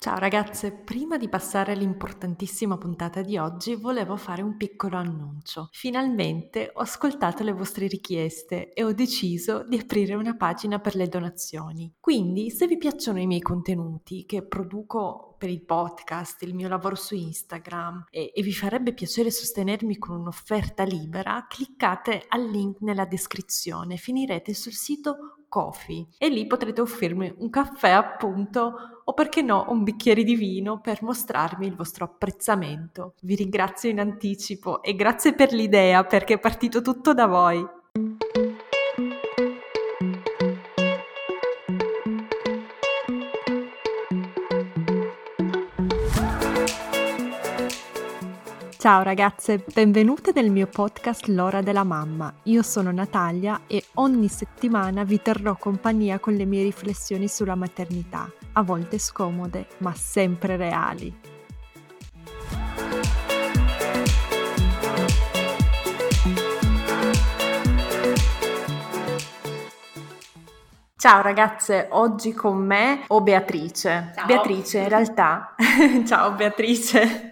Ciao ragazze, prima di passare all'importantissima puntata di oggi volevo fare un piccolo annuncio. Finalmente ho ascoltato le vostre richieste e ho deciso di aprire una pagina per le donazioni. Quindi se vi piacciono i miei contenuti che produco per il podcast, il mio lavoro su Instagram e, e vi farebbe piacere sostenermi con un'offerta libera, cliccate al link nella descrizione, finirete sul sito Coffee e lì potrete offrirmi un caffè appunto o perché no un bicchiere di vino per mostrarmi il vostro apprezzamento. Vi ringrazio in anticipo e grazie per l'idea perché è partito tutto da voi. Ciao ragazze, benvenute nel mio podcast L'ora della mamma. Io sono Natalia e ogni settimana vi terrò compagnia con le mie riflessioni sulla maternità, a volte scomode, ma sempre reali. Ciao ragazze, oggi con me ho Beatrice. Ciao. Beatrice, in realtà, ciao Beatrice.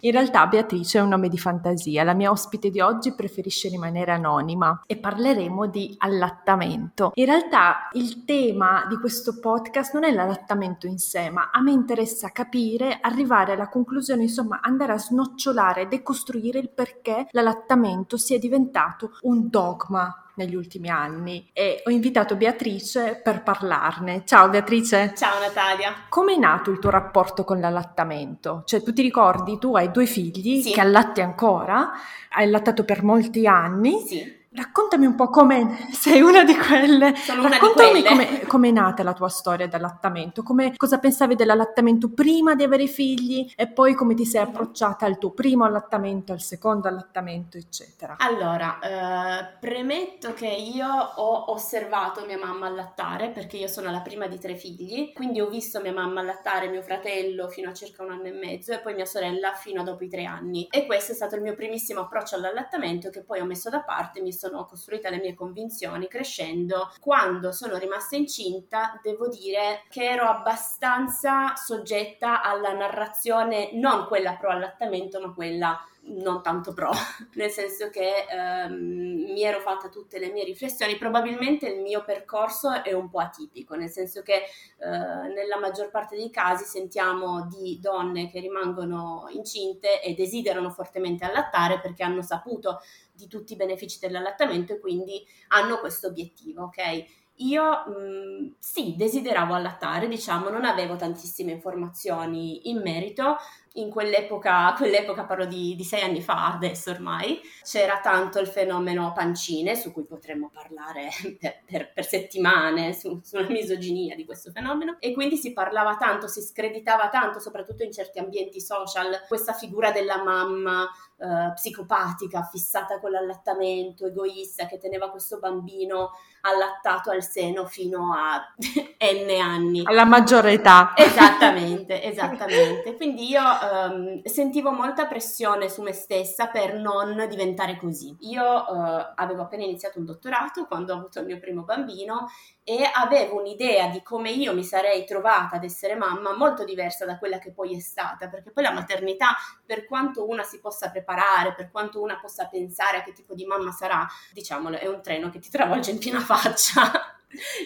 In realtà Beatrice è un nome di fantasia, la mia ospite di oggi preferisce rimanere anonima e parleremo di allattamento. In realtà il tema di questo podcast non è l'allattamento in sé, ma a me interessa capire, arrivare alla conclusione, insomma andare a snocciolare, decostruire il perché l'allattamento sia diventato un dogma negli ultimi anni e ho invitato Beatrice per parlarne. Ciao Beatrice. Ciao Natalia. Come è nato il tuo rapporto con l'allattamento? Cioè tu ti ricordi, tu hai due figli Sì. che allatti ancora, hai allattato per molti anni. Sì, Raccontami un po' come sei una di quelle. sono una di Raccontami come come è nata la tua storia dell'allattamento, come, cosa pensavi dell'allattamento prima di avere i figli e poi come ti sei approcciata al tuo primo allattamento, al secondo allattamento, eccetera. Allora, eh, premetto che io ho osservato mia mamma allattare perché io sono la prima di tre figli, quindi ho visto mia mamma allattare mio fratello fino a circa un anno e mezzo e poi mia sorella fino a dopo i tre anni. E questo è stato il mio primissimo approccio all'allattamento che poi ho messo da parte, mi sono costruita le mie convinzioni crescendo. Quando sono rimasta incinta, devo dire che ero abbastanza soggetta alla narrazione, non quella pro allattamento, ma quella non tanto pro, nel senso che ehm, mi ero fatta tutte le mie riflessioni, probabilmente il mio percorso è un po' atipico, nel senso che eh, nella maggior parte dei casi sentiamo di donne che rimangono incinte e desiderano fortemente allattare perché hanno saputo di tutti i benefici dell'allattamento e quindi hanno questo obiettivo, ok? Io mh, sì, desideravo allattare, diciamo, non avevo tantissime informazioni in merito, in quell'epoca, quell'epoca parlo di, di sei anni fa adesso ormai, c'era tanto il fenomeno pancine, su cui potremmo parlare per, per- per settimane, su- sulla misoginia di questo fenomeno, e quindi si parlava tanto, si screditava tanto, soprattutto in certi ambienti social, questa figura della mamma eh, psicopatica, fissata con l'allattamento, egoista, che teneva questo bambino allattato al seno fino a n anni. Alla maggiore età. Esattamente, esattamente. Quindi io ehm, sentivo molta pressione su me stessa per non diventare così. Io eh, avevo appena iniziato un dottorato quando ho avuto il mio primo bambino e avevo un'idea di come io mi sarei trovata ad essere mamma molto diversa da quella che poi è stata, perché poi la maternità, per quanto una si possa preparare, per quanto una possa pensare a che tipo di mamma sarà, diciamolo, è un treno che ti travolge in piena faccia.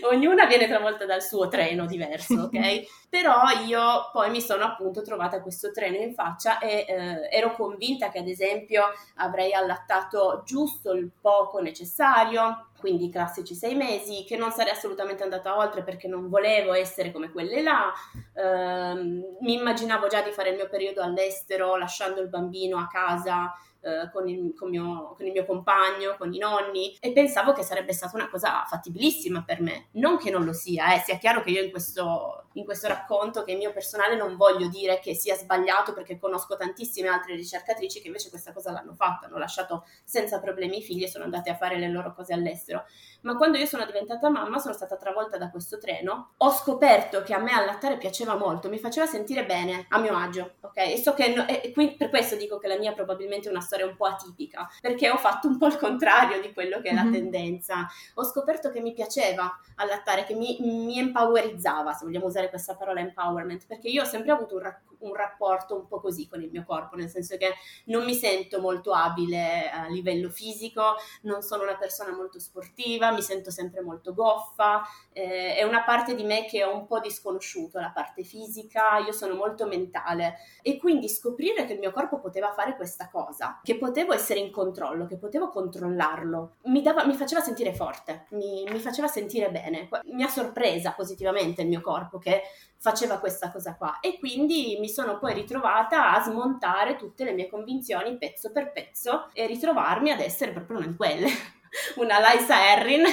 Ognuna viene travolta dal suo treno diverso, ok? Però io poi mi sono appunto trovata questo treno in faccia e eh, ero convinta che ad esempio avrei allattato giusto il poco necessario, quindi i classici sei mesi, che non sarei assolutamente andata oltre perché non volevo essere come quelle là. Ehm, mi immaginavo già di fare il mio periodo all'estero lasciando il bambino a casa eh, con, il, con mio- con il mio compagno, con i nonni e pensavo che sarebbe stata una cosa fattibilissima per me. Non che non lo sia, eh, sia chiaro che io in questo, in questo racconto che è mio personale non voglio dire che sia sbagliato perché conosco tantissime altre ricercatrici che invece questa cosa l'hanno fatta, hanno lasciato senza problemi i figli e sono andate a fare le loro cose all'estero. Ma quando io sono diventata mamma sono stata travolta da questo treno, ho scoperto che a me allattare piaceva molto, mi faceva sentire bene, a mio agio, ok? E so che no- e- quindi per questo dico che la mia probabilmente è una storia un po' atipica, perché ho fatto un po' il contrario di quello che è mm-hmm. la tendenza. Ho scoperto che mi piaceva allattare, che mi, mi empowerizzava, se vogliamo usare questa parola empowerment, perché io ho sempre avuto un, ra- un rapporto un po' così con il mio corpo, nel senso che non mi sento molto abile a livello fisico, non sono una persona molto sportiva, mi sento sempre molto goffa, eh, è una parte di me che ho un po' disconosciuto, la parte fisica, io sono molto mentale. E quindi scoprire che il mio corpo poteva fare questa cosa, che potevo essere in controllo, che potevo controllarlo, mi, dava, mi faceva sentire forte, mi, mi faceva sentire bene, mi ha sorpresa positivamente il mio corpo che faceva questa cosa qua. E quindi mi sono poi ritrovata a smontare tutte le mie convinzioni pezzo per pezzo e ritrovarmi ad essere proprio una di quelle, una Liza Errin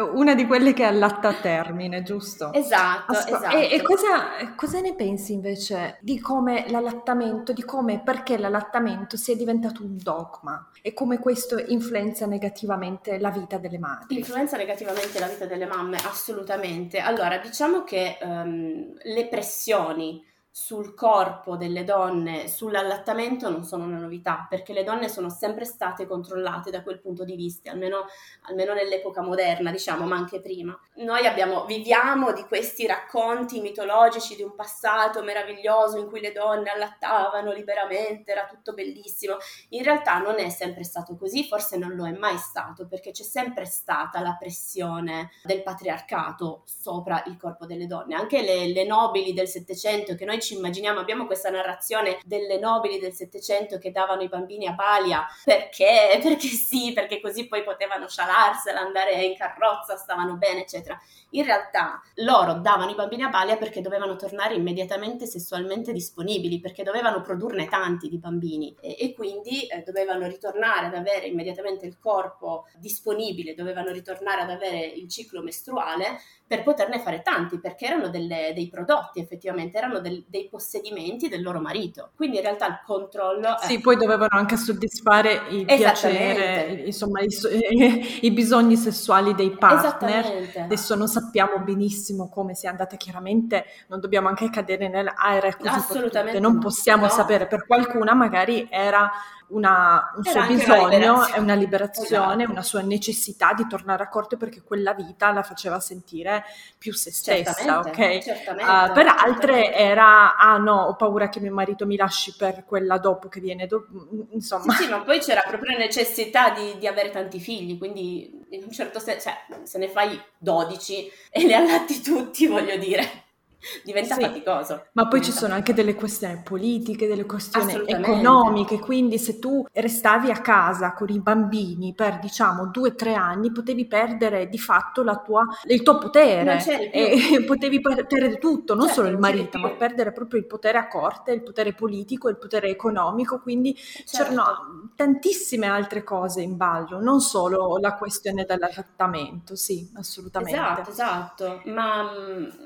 una di quelle che allatta a termine, giusto? Esatto, Asco- esatto. E, e cosa, cosa, ne pensi invece di come l'allattamento, di come perché l'allattamento sia diventato un dogma e come questo influenza negativamente la vita delle madri? Influenza negativamente la vita delle mamme, assolutamente. Allora, diciamo che um, le pressioni sul corpo delle donne, sull'allattamento non sono una novità, perché le donne sono sempre state controllate da quel punto di vista, almeno, almeno nell'epoca moderna, diciamo, ma anche prima. Noi abbiamo, viviamo di questi racconti mitologici di un passato meraviglioso in cui le donne allattavano liberamente, era tutto bellissimo. In realtà non è sempre stato così, forse non lo è mai stato, perché c'è sempre stata la pressione del patriarcato sopra il corpo delle donne. Anche le, le nobili del Settecento che noi ci immaginiamo, abbiamo questa narrazione delle nobili del Settecento che davano i bambini a balia. Perché, perché sì, perché così poi potevano scialarsela, andare in carrozza, stavano bene, eccetera. In realtà loro davano i bambini a balia perché dovevano tornare immediatamente sessualmente disponibili, perché dovevano produrne tanti di bambini. E, e quindi eh, dovevano ritornare ad avere immediatamente il corpo disponibile, dovevano ritornare ad avere il ciclo mestruale per poterne fare tanti, perché erano delle, dei prodotti effettivamente, erano del, dei possedimenti del loro marito. Quindi in realtà il controllo... Sì, poi dovevano anche soddisfare il piacere, insomma, i, i, bisogni sessuali dei partner. Adesso non sappiamo benissimo come sia andata, chiaramente non dobbiamo anche cadere nell'aereo così Assolutamente. Non possiamo no. sapere, per qualcuna magari era una, un suo bisogno, una è una liberazione, esatto. una sua necessità di tornare a corte perché quella vita la faceva sentire più se stessa, certamente, ok? Certamente, uh, per altre era, ah no, ho paura che mio marito mi lasci per quella dopo che viene, do- insomma. Sì, sì, ma poi c'era proprio necessità di, di, avere tanti figli, quindi in un certo senso, cioè, se ne fai 12 e li allatti tutti, voglio dire diventa sì, faticoso. Ma poi ci sono anche delle questioni politiche, delle questioni economiche, quindi se tu restavi a casa con i bambini per diciamo due o tre anni potevi perdere di fatto tua, il tuo potere e potevi perdere tutto, non certo, solo il marito, ma perdere proprio il potere a corte, il potere politico, il potere economico, quindi certo. c'erano tantissime altre cose in ballo, non solo la questione dell'adattamento, sì, assolutamente. Esatto, esatto, ma,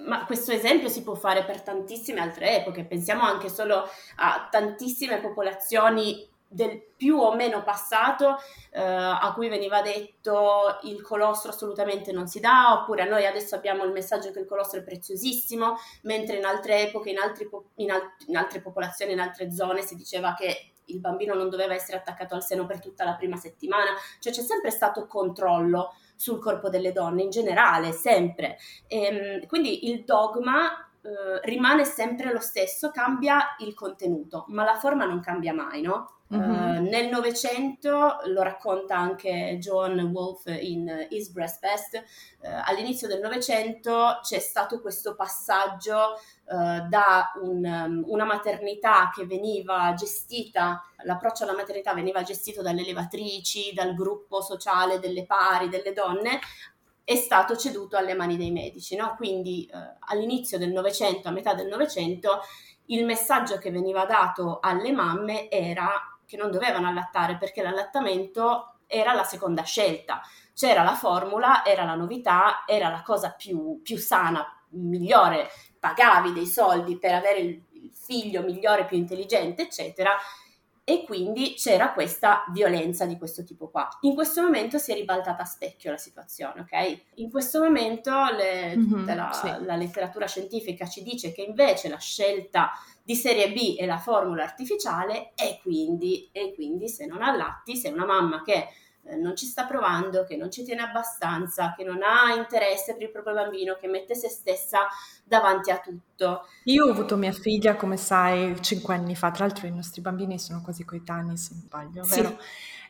ma questo esempio esempio si può fare per tantissime altre epoche, pensiamo anche solo a tantissime popolazioni del più o meno passato eh, a cui veniva detto il colostro assolutamente non si dà, oppure noi adesso abbiamo il messaggio che il colostro è preziosissimo, mentre in altre epoche, in, altri, in, al- in altre popolazioni, in altre zone si diceva che il bambino non doveva essere attaccato al seno per tutta la prima settimana, cioè c'è sempre stato controllo sul corpo delle donne in generale, sempre. E, ehm, quindi il dogma eh, rimane sempre lo stesso, cambia il contenuto, ma la forma non cambia mai, no? Mm-hmm. Uh, nel Novecento, lo racconta anche John Wolfe in His Breast Best, uh, all'inizio del Novecento c'è stato questo passaggio uh, da un, um, una maternità che veniva gestita, l'approccio alla maternità veniva gestito dalle levatrici, dal gruppo sociale delle pari, delle donne, è stato ceduto alle mani dei medici. No? Quindi all'inizio del Novecento, a metà del Novecento, il messaggio che veniva dato alle mamme era che non dovevano allattare perché l'allattamento era la seconda scelta. C'era la formula, era la novità, era la cosa più, più sana, migliore, pagavi dei soldi per avere il figlio migliore, più intelligente, eccetera. E quindi c'era questa violenza di questo tipo qua. In questo momento si è ribaltata a specchio la situazione, ok? In questo momento le, mm-hmm, tutta la, sì. la letteratura scientifica ci dice che invece la scelta di serie B è la formula artificiale e quindi, e quindi se non allatti, se una mamma che non ci sta provando, che non ci tiene abbastanza, che non ha interesse per il proprio bambino, che mette se stessa davanti a tutto. Io ho avuto mia figlia, come sai, cinque anni fa, tra l'altro i nostri bambini sono quasi coetanei, se non sbaglio, vero?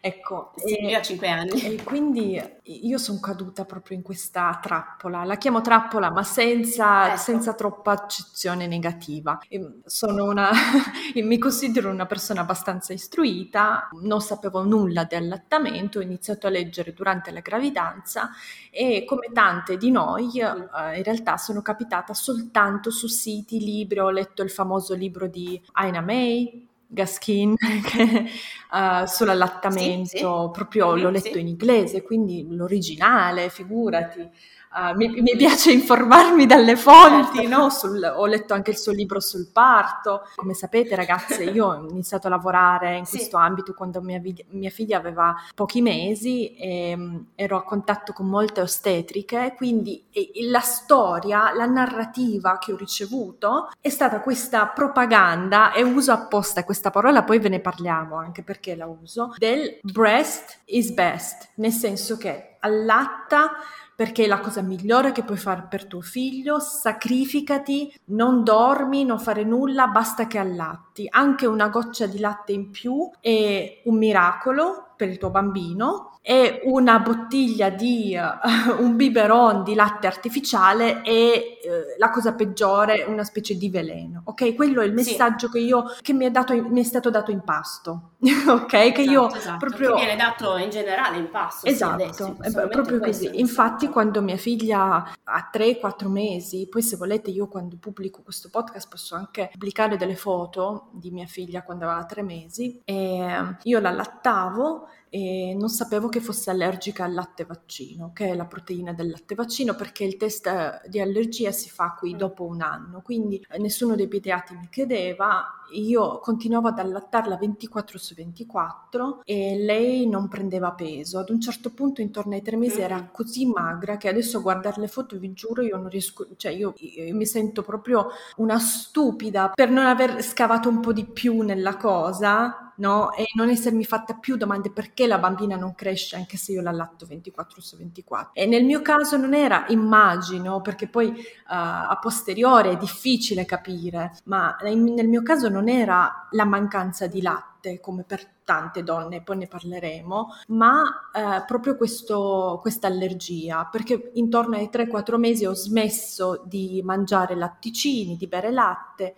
Ecco, sì, e, io ho 5 anni. E quindi io sono caduta proprio in questa trappola, la chiamo trappola ma senza, ecco. senza troppa accezione negativa. Sono una, mi considero una persona abbastanza istruita, non sapevo nulla del allattamento, ho iniziato a leggere durante la gravidanza e come tante di noi eh, in realtà sono capitata soltanto su siti, libri, ho letto il famoso libro di Aina May, Gaskin che, uh, sull'allattamento, sì, sì. proprio l'ho letto sì. in inglese, quindi l'originale, figurati. Uh, mi, mi, piace informarmi dalle fonti, certo. no? Sul, ho letto anche il suo libro sul parto. Come sapete, ragazze, io ho iniziato a lavorare in sì. questo ambito quando mia, mia, figlia aveva pochi mesi e um, ero a contatto con molte ostetriche, quindi e, e la storia, la narrativa che ho ricevuto è stata questa propaganda, e uso apposta questa parola, poi ve ne parliamo anche perché la uso, del breast is best, nel senso che allatta perché è la cosa migliore che puoi fare per tuo figlio, sacrificati, non dormi, non fare nulla, basta che allatti. Anche una goccia di latte in più è un miracolo per il tuo bambino e una bottiglia di uh, un biberon di latte artificiale è uh, la cosa peggiore, una specie di veleno. Ok, quello è il messaggio sì. che io che mi è, dato, mi è stato dato in pasto. ok, che esatto, io esatto. proprio che viene dato in generale in pasto. Esatto, sì, è proprio così. Infatti, quando mia figlia ha 3-4 mesi, poi se volete, io quando pubblico questo podcast posso anche pubblicare delle foto di mia figlia quando aveva 3 mesi e io la lattavo e non sapevo che fosse allergica al latte vaccino, che è la proteina del latte vaccino, perché il test eh, di allergia si fa qui mm. dopo un anno, quindi eh, nessuno dei pediatri mi chiedeva, io continuavo ad allattarla 24 su 24 e lei non prendeva peso. Ad un certo punto, intorno ai tre mesi, era mm. così magra che adesso a guardare le foto, vi giuro, io non riesco, cioè io, io mi sento proprio una stupida per non aver scavato un po' di più nella cosa no? E non essermi fatta più domande perché la bambina non cresce anche se io la latto 24 su 24. E nel mio caso non era, immagino, perché poi uh, a posteriore è difficile capire, ma nel mio caso non era la mancanza di latte come per tante donne, poi ne parleremo, ma eh, proprio questa allergia, perché intorno ai 3-4 mesi ho smesso di mangiare latticini, di bere latte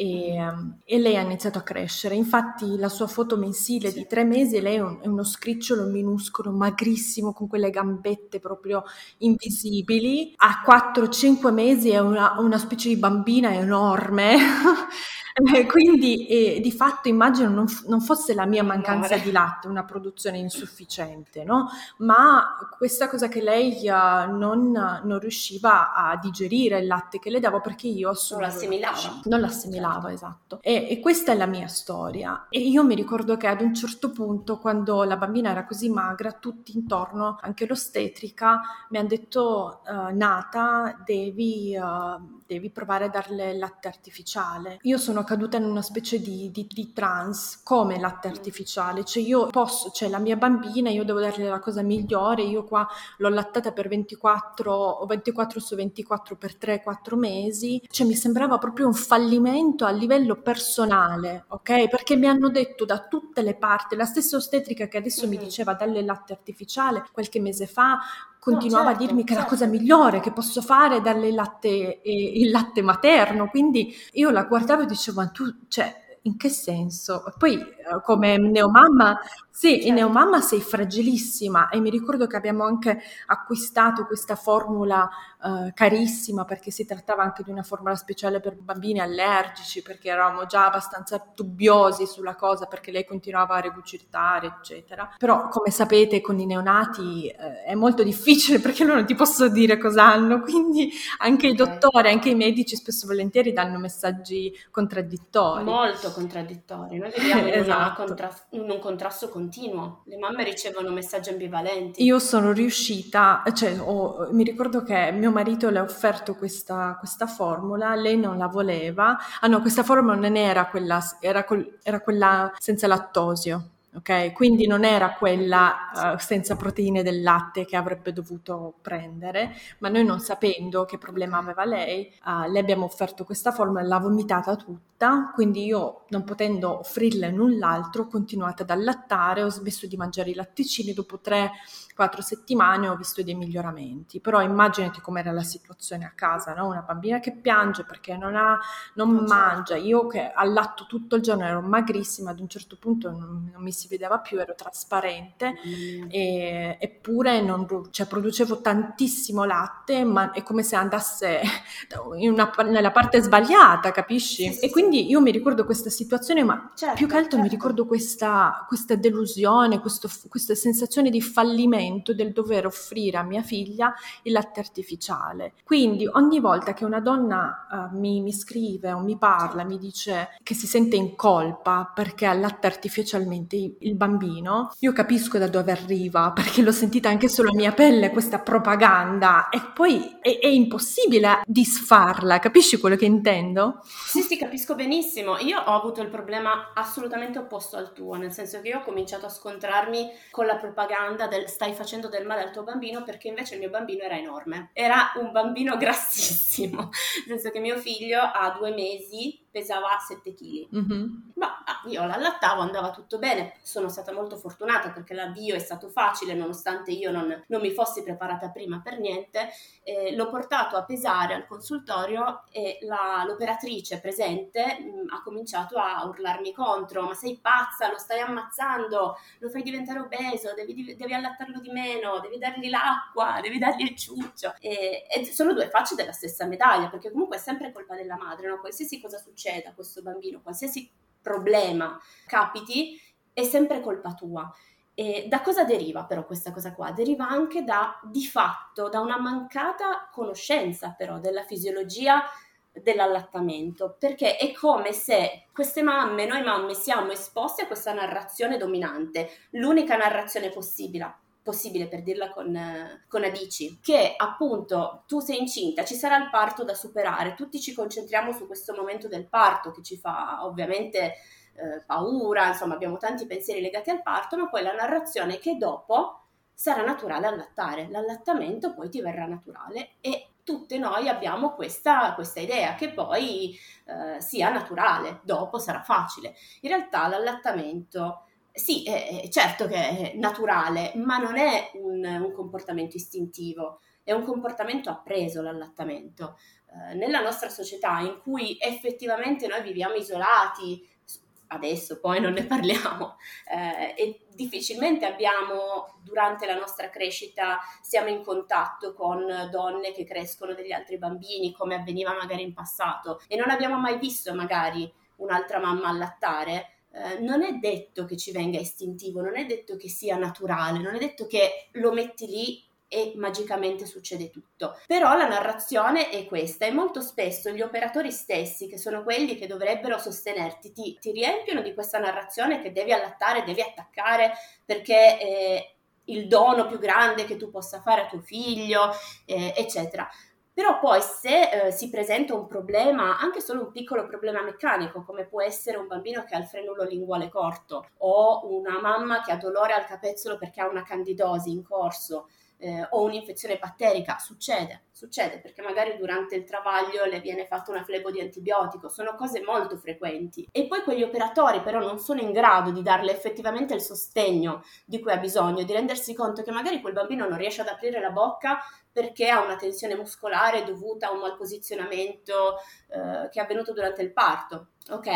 e, ehm, e, lei ha iniziato a crescere. Infatti la sua foto mensile di tre mesi, lei è, un, è, uno scricciolo minuscolo, magrissimo, con quelle gambette proprio invisibili. A 4-5 mesi è una, una specie di bambina enorme. Quindi eh, di fatto immagino non, f- non, fosse la mia mancanza di latte, una produzione insufficiente, no? ma questa cosa che lei uh, non, non, riusciva a digerire il latte che le davo perché io non l'assimilava. Non l'assimilava, certo. esatto. E, e, questa è la mia storia. E io mi ricordo che ad un certo punto, quando la bambina era così magra, tutti intorno, anche l'ostetrica, mi hanno detto, uh, Nata, devi... Uh, devi provare a darle latte artificiale. Io sono caduta in una specie di, di, di trance come latte artificiale, cioè io posso, cioè la mia bambina, io devo darle la cosa migliore, io qua l'ho lattata per 24 o 24 su 24 per 3-4 mesi, cioè mi sembrava proprio un fallimento a livello personale, ok? Perché mi hanno detto da tutte le parti, la stessa ostetrica che adesso mm-hmm. mi diceva dalle latte artificiale qualche mese fa, continuava no, certo, a dirmi che certo. la cosa migliore che posso fare è darle il latte, eh, il latte materno, quindi io la guardavo e dicevo, ma tu, cioè, in che senso? Poi eh, come neomamma, sì, certo. in neomamma sei fragilissima e mi ricordo che abbiamo anche acquistato questa formula uh, carissima perché si trattava anche di una formula speciale per bambini allergici perché eravamo già abbastanza dubbiosi sulla cosa perché lei continuava a regurgitare eccetera. Però come sapete con i neonati eh, è molto difficile perché loro non ti posso dire cosa hanno, quindi anche okay. i dottori, anche i medici spesso e volentieri danno messaggi contraddittori. Molto contraddittori, noi viviamo esatto. contra- in un contrasto continuo. Le mamme ricevono messaggi ambivalenti. Io sono riuscita, cioè oh, mi ricordo che mio marito le ha offerto questa, questa, formula, lei non la voleva. Ah no, questa formula non era quella, era, col, era quella senza lattosio ok? Quindi non era quella uh, senza proteine del latte che avrebbe dovuto prendere, ma noi non sapendo che problema aveva lei, uh, le abbiamo offerto questa formula, l'ha vomitata tutta, quindi io non potendo offrirle null'altro ho continuato ad allattare, ho smesso di mangiare i latticini, dopo tre quattro settimane ho visto dei miglioramenti, però immaginati com'era la situazione a casa, no? una bambina che piange perché non, ha, non no, mangia, certo. io che allatto tutto il giorno ero magrissima, ad un certo punto non, non mi si vedeva più, ero trasparente, mm. e, eppure non, cioè, producevo tantissimo latte, ma è come se andasse una, nella parte sbagliata, capisci? Sì, sì, e quindi io mi ricordo questa situazione, ma certo, più che altro certo. mi ricordo questa, questa delusione, questo, questa sensazione di fallimento sentimento del dover offrire a mia figlia il latte artificiale. Quindi ogni volta che una donna uh, mi, mi, scrive o mi parla, mi dice che si sente in colpa perché allatta artificialmente il bambino, io capisco da dove arriva perché l'ho sentita anche sulla mia pelle questa propaganda e poi è, è impossibile disfarla, capisci quello che intendo? Sì, sì, capisco benissimo. Io ho avuto il problema assolutamente opposto al tuo, nel senso che io ho cominciato a scontrarmi con la propaganda del stai facendo del male al tuo bambino perché invece il mio bambino era enorme. Era un bambino grassissimo, nel senso che mio figlio a due mesi pesava 7 kg. Mm-hmm. Ma ah, io l'allattavo, andava tutto bene. Sono stata molto fortunata perché l'avvio è stato facile, nonostante io non, non mi fossi preparata prima per niente. Eh, l'ho portato a pesare al consultorio e la, l'operatrice presente mh, mm, ha cominciato a urlarmi contro: Ma sei pazza, lo stai ammazzando, lo fai diventare obeso, devi, devi allattarlo di meno, devi dargli l'acqua, devi dargli il ciuccio. E, e sono due facce della stessa medaglia, perché comunque è sempre colpa della madre, no? qualsiasi cosa succede succeda a questo bambino, qualsiasi problema capiti, è sempre colpa tua. E da cosa deriva però questa cosa qua? Deriva anche da, di fatto, da una mancata conoscenza però della fisiologia dell'allattamento, perché è come se queste mamme, noi mamme, siamo esposte a questa narrazione dominante, l'unica narrazione possibile, possibile per dirla con, con Adici, che appunto tu sei incinta, ci sarà il parto da superare, tutti ci concentriamo su questo momento del parto che ci fa ovviamente eh, paura, insomma abbiamo tanti pensieri legati al parto, ma poi la narrazione che dopo sarà naturale allattare, l'allattamento poi ti verrà naturale e tutte noi abbiamo questa, questa idea che poi eh, sia naturale, dopo sarà facile. In realtà l'allattamento sì, è, certo che è naturale, ma non è un, un, comportamento istintivo, è un comportamento appreso l'allattamento. Eh, nella nostra società in cui effettivamente noi viviamo isolati, adesso poi non ne parliamo, eh, e difficilmente abbiamo durante la nostra crescita siamo in contatto con donne che crescono degli altri bambini come avveniva magari in passato e non abbiamo mai visto magari un'altra mamma allattare eh, non è detto che ci venga istintivo, non è detto che sia naturale, non è detto che lo metti lì e magicamente succede tutto. Però la narrazione è questa e molto spesso gli operatori stessi, che sono quelli che dovrebbero sostenerti, ti, ti riempiono di questa narrazione che devi allattare, devi attaccare perché è il dono più grande che tu possa fare a tuo figlio, eh, eccetera. Però poi se eh, si presenta un problema, anche solo un piccolo problema meccanico, come può essere un bambino che ha il frenulo linguale corto o una mamma che ha dolore al capezzolo perché ha una candidosi in corso, eh, o un'infezione batterica, succede, succede perché magari durante il travaglio le viene fatta una flebo di antibiotico, sono cose molto frequenti. E poi quegli operatori però non sono in grado di darle effettivamente il sostegno di cui ha bisogno, di rendersi conto che magari quel bambino non riesce ad aprire la bocca perché ha una tensione muscolare dovuta a un malposizionamento eh, che è avvenuto durante il parto, ok?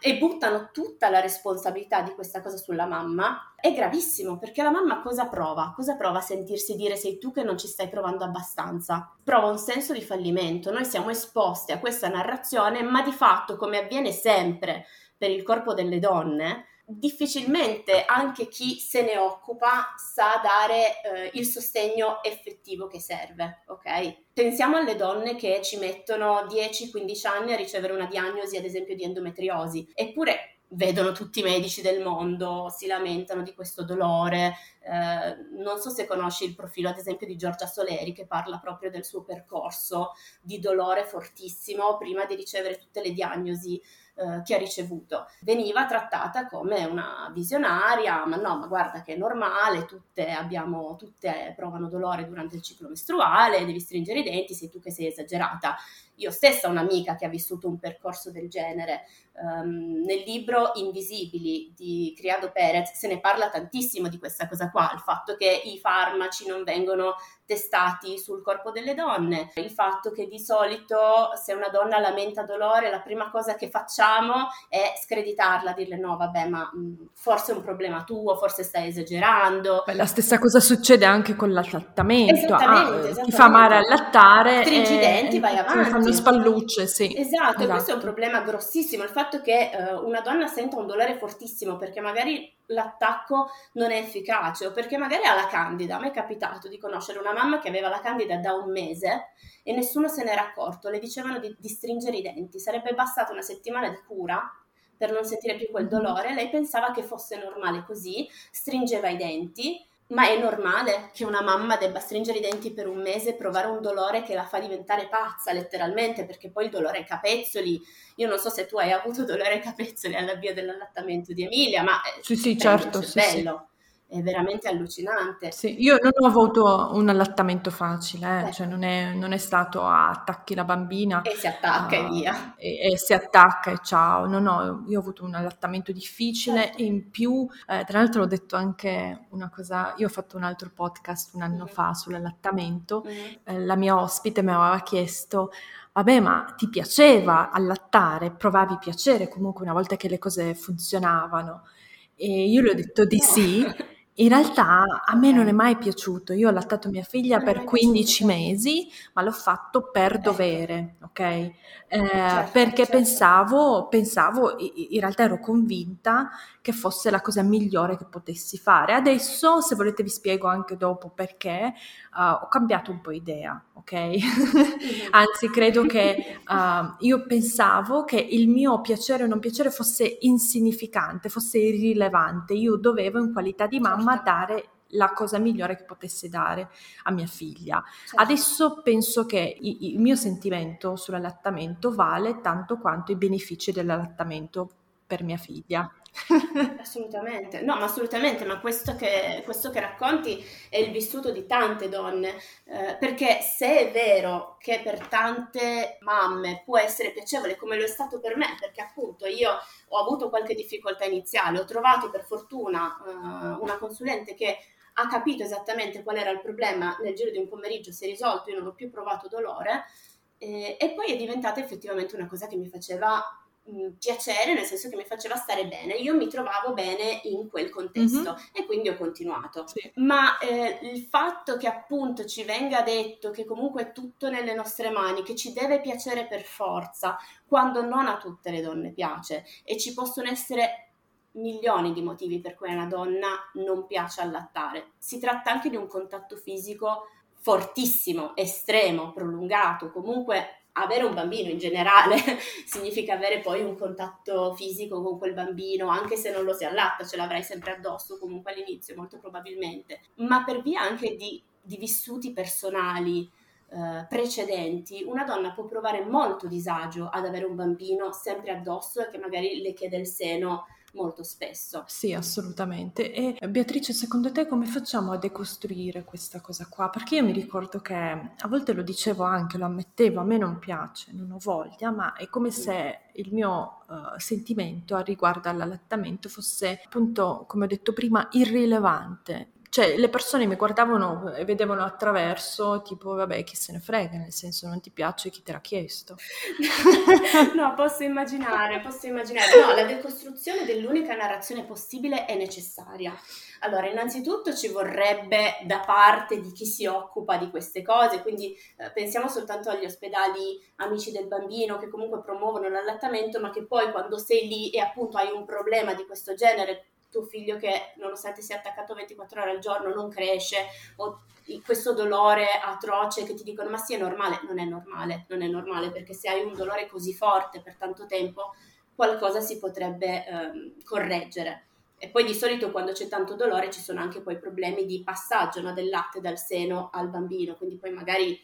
E buttano tutta la responsabilità di questa cosa sulla mamma, è gravissimo perché la mamma cosa prova? Cosa prova a sentirsi dire sei tu che non ci stai provando abbastanza? Prova un senso di fallimento, noi siamo esposti a questa narrazione, ma di fatto, come avviene sempre per il corpo delle donne, difficilmente anche chi se ne occupa sa dare eh, il sostegno effettivo che serve, ok? Pensiamo alle donne che ci mettono 10-15 anni a ricevere una diagnosi, ad esempio, di endometriosi, eppure vedono tutti i medici del mondo, si lamentano di questo dolore. Eh, non so se conosci il profilo, ad esempio, di Giorgia Soleri, che parla proprio del suo percorso di dolore fortissimo prima di ricevere tutte le diagnosi eh, ha ricevuto. Veniva trattata come una visionaria, ma no, ma guarda che è normale, tutte, abbiamo, tutte provano dolore durante il ciclo mestruale, devi stringere i denti, sei tu che sei esagerata. Io stessa ho un'amica che ha vissuto un percorso del genere. Um, nel libro Invisibili di Criado Perez se ne parla tantissimo di questa cosa qua, il fatto che i farmaci non vengono testati sul corpo delle donne, il fatto che di solito se una donna lamenta dolore la prima cosa che facciamo è screditarla, dirle no vabbè ma mh, mm, forse è un problema tuo, forse stai esagerando. Beh, la stessa cosa succede anche con l'allattamento, esattamente, ah, esattamente. ti fa male allattare, stringi i denti, vai avanti. Fanno spallucce, sì. Esatto, esatto, questo è un problema grossissimo, il fatto che uh, una donna senta un dolore fortissimo perché magari l'attacco non è efficace o perché magari ha la candida. A me è capitato di conoscere una mamma che aveva la candida da un mese e nessuno se n'era accorto, le dicevano di, di stringere i denti, sarebbe bastata una settimana di cura per non sentire più quel dolore, lei pensava che fosse normale così, stringeva i denti ma è normale che una mamma debba stringere i denti per un mese e provare un dolore che la fa diventare pazza, letteralmente, perché poi il dolore ai capezzoli. Io non so se tu hai avuto dolore ai capezzoli all'avvio dell'allattamento di Emilia, ma sì, sì, certo, sì, bello. Sì è veramente allucinante. Sì, io non ho avuto un allattamento facile, eh, cioè non è, non è, stato a attacchi la bambina e si attacca uh, e via. E, e, si attacca e ciao. No, no, io ho avuto un allattamento difficile certo. e in più, eh, tra l'altro ho detto anche una cosa, io ho fatto un altro podcast un anno mm. fa sull'allattamento, mm. eh, la mia ospite mi aveva chiesto vabbè, ma ti piaceva allattare, provavi piacere comunque una volta che le cose funzionavano. E io le ho detto di sì In realtà a me non è mai piaciuto, io ho allattato mia figlia per 15 mesi, ma l'ho fatto per dovere, ok? Eh, certo, perché certo. pensavo, pensavo, in realtà ero convinta che fosse la cosa migliore che potessi fare. Adesso, se volete, vi spiego anche dopo perché uh, ho cambiato un po' idea, ok? Anzi, credo che uh, io pensavo che il mio piacere o non piacere fosse insignificante, fosse irrilevante. Io dovevo, in qualità di mamma, certo. dare la cosa migliore che potesse dare a mia figlia. Certo. Adesso penso che il mio sentimento sull'allattamento vale tanto quanto i benefici dell'allattamento per mia figlia. assolutamente, no, ma assolutamente, ma questo che, questo che, racconti è il vissuto di tante donne, eh, perché se è vero che per tante mamme può essere piacevole come lo è stato per me, perché appunto io ho avuto qualche difficoltà iniziale, ho trovato per fortuna eh, una consulente che ha capito esattamente qual era il problema, nel giro di un pomeriggio si è risolto, io non ho più provato dolore eh, e poi è diventata effettivamente una cosa che mi faceva piacere, nel senso che mi faceva stare bene, io mi trovavo bene in quel contesto mm-hmm. e quindi ho continuato. Sì. Ma eh, il fatto che appunto ci venga detto che comunque è tutto nelle nostre mani, che ci deve piacere per forza, quando non a tutte le donne piace e ci possono essere milioni di motivi per cui a una donna non piace allattare. Si tratta anche di un contatto fisico fortissimo, estremo, prolungato, comunque avere un bambino in generale significa avere poi un contatto fisico con quel bambino, anche se non lo si allatta, ce l'avrai sempre addosso comunque all'inizio, molto probabilmente, ma per via anche di, di vissuti personali eh, precedenti, una donna può provare molto disagio ad avere un bambino sempre addosso e che magari le chiede il seno molto spesso. Sì, assolutamente. E Beatrice, secondo te come facciamo a decostruire questa cosa qua? Perché io mi ricordo che a volte lo dicevo anche, lo ammettevo, a me non piace, non ho voglia, ma è come se il mio uh, sentimento riguardo all'allattamento fosse appunto, come ho detto prima, irrilevante cioè le persone mi guardavano e vedevano attraverso, tipo, vabbè, chi se ne frega, nel senso non ti piace chi te l'ha chiesto. no, posso immaginare, posso immaginare. No, la decostruzione dell'unica narrazione possibile è necessaria. Allora, innanzitutto ci vorrebbe da parte di chi si occupa di queste cose, quindi eh, pensiamo soltanto agli ospedali amici del bambino che comunque promuovono l'allattamento, ma che poi quando sei lì e appunto hai un problema di questo genere, tuo figlio che nonostante sia attaccato 24 ore al giorno non cresce o questo dolore atroce che ti dicono ma sì è normale, non è normale, non è normale perché se hai un dolore così forte per tanto tempo qualcosa si potrebbe ehm, correggere. E poi di solito quando c'è tanto dolore ci sono anche poi problemi di passaggio no, del latte dal seno al bambino, quindi poi magari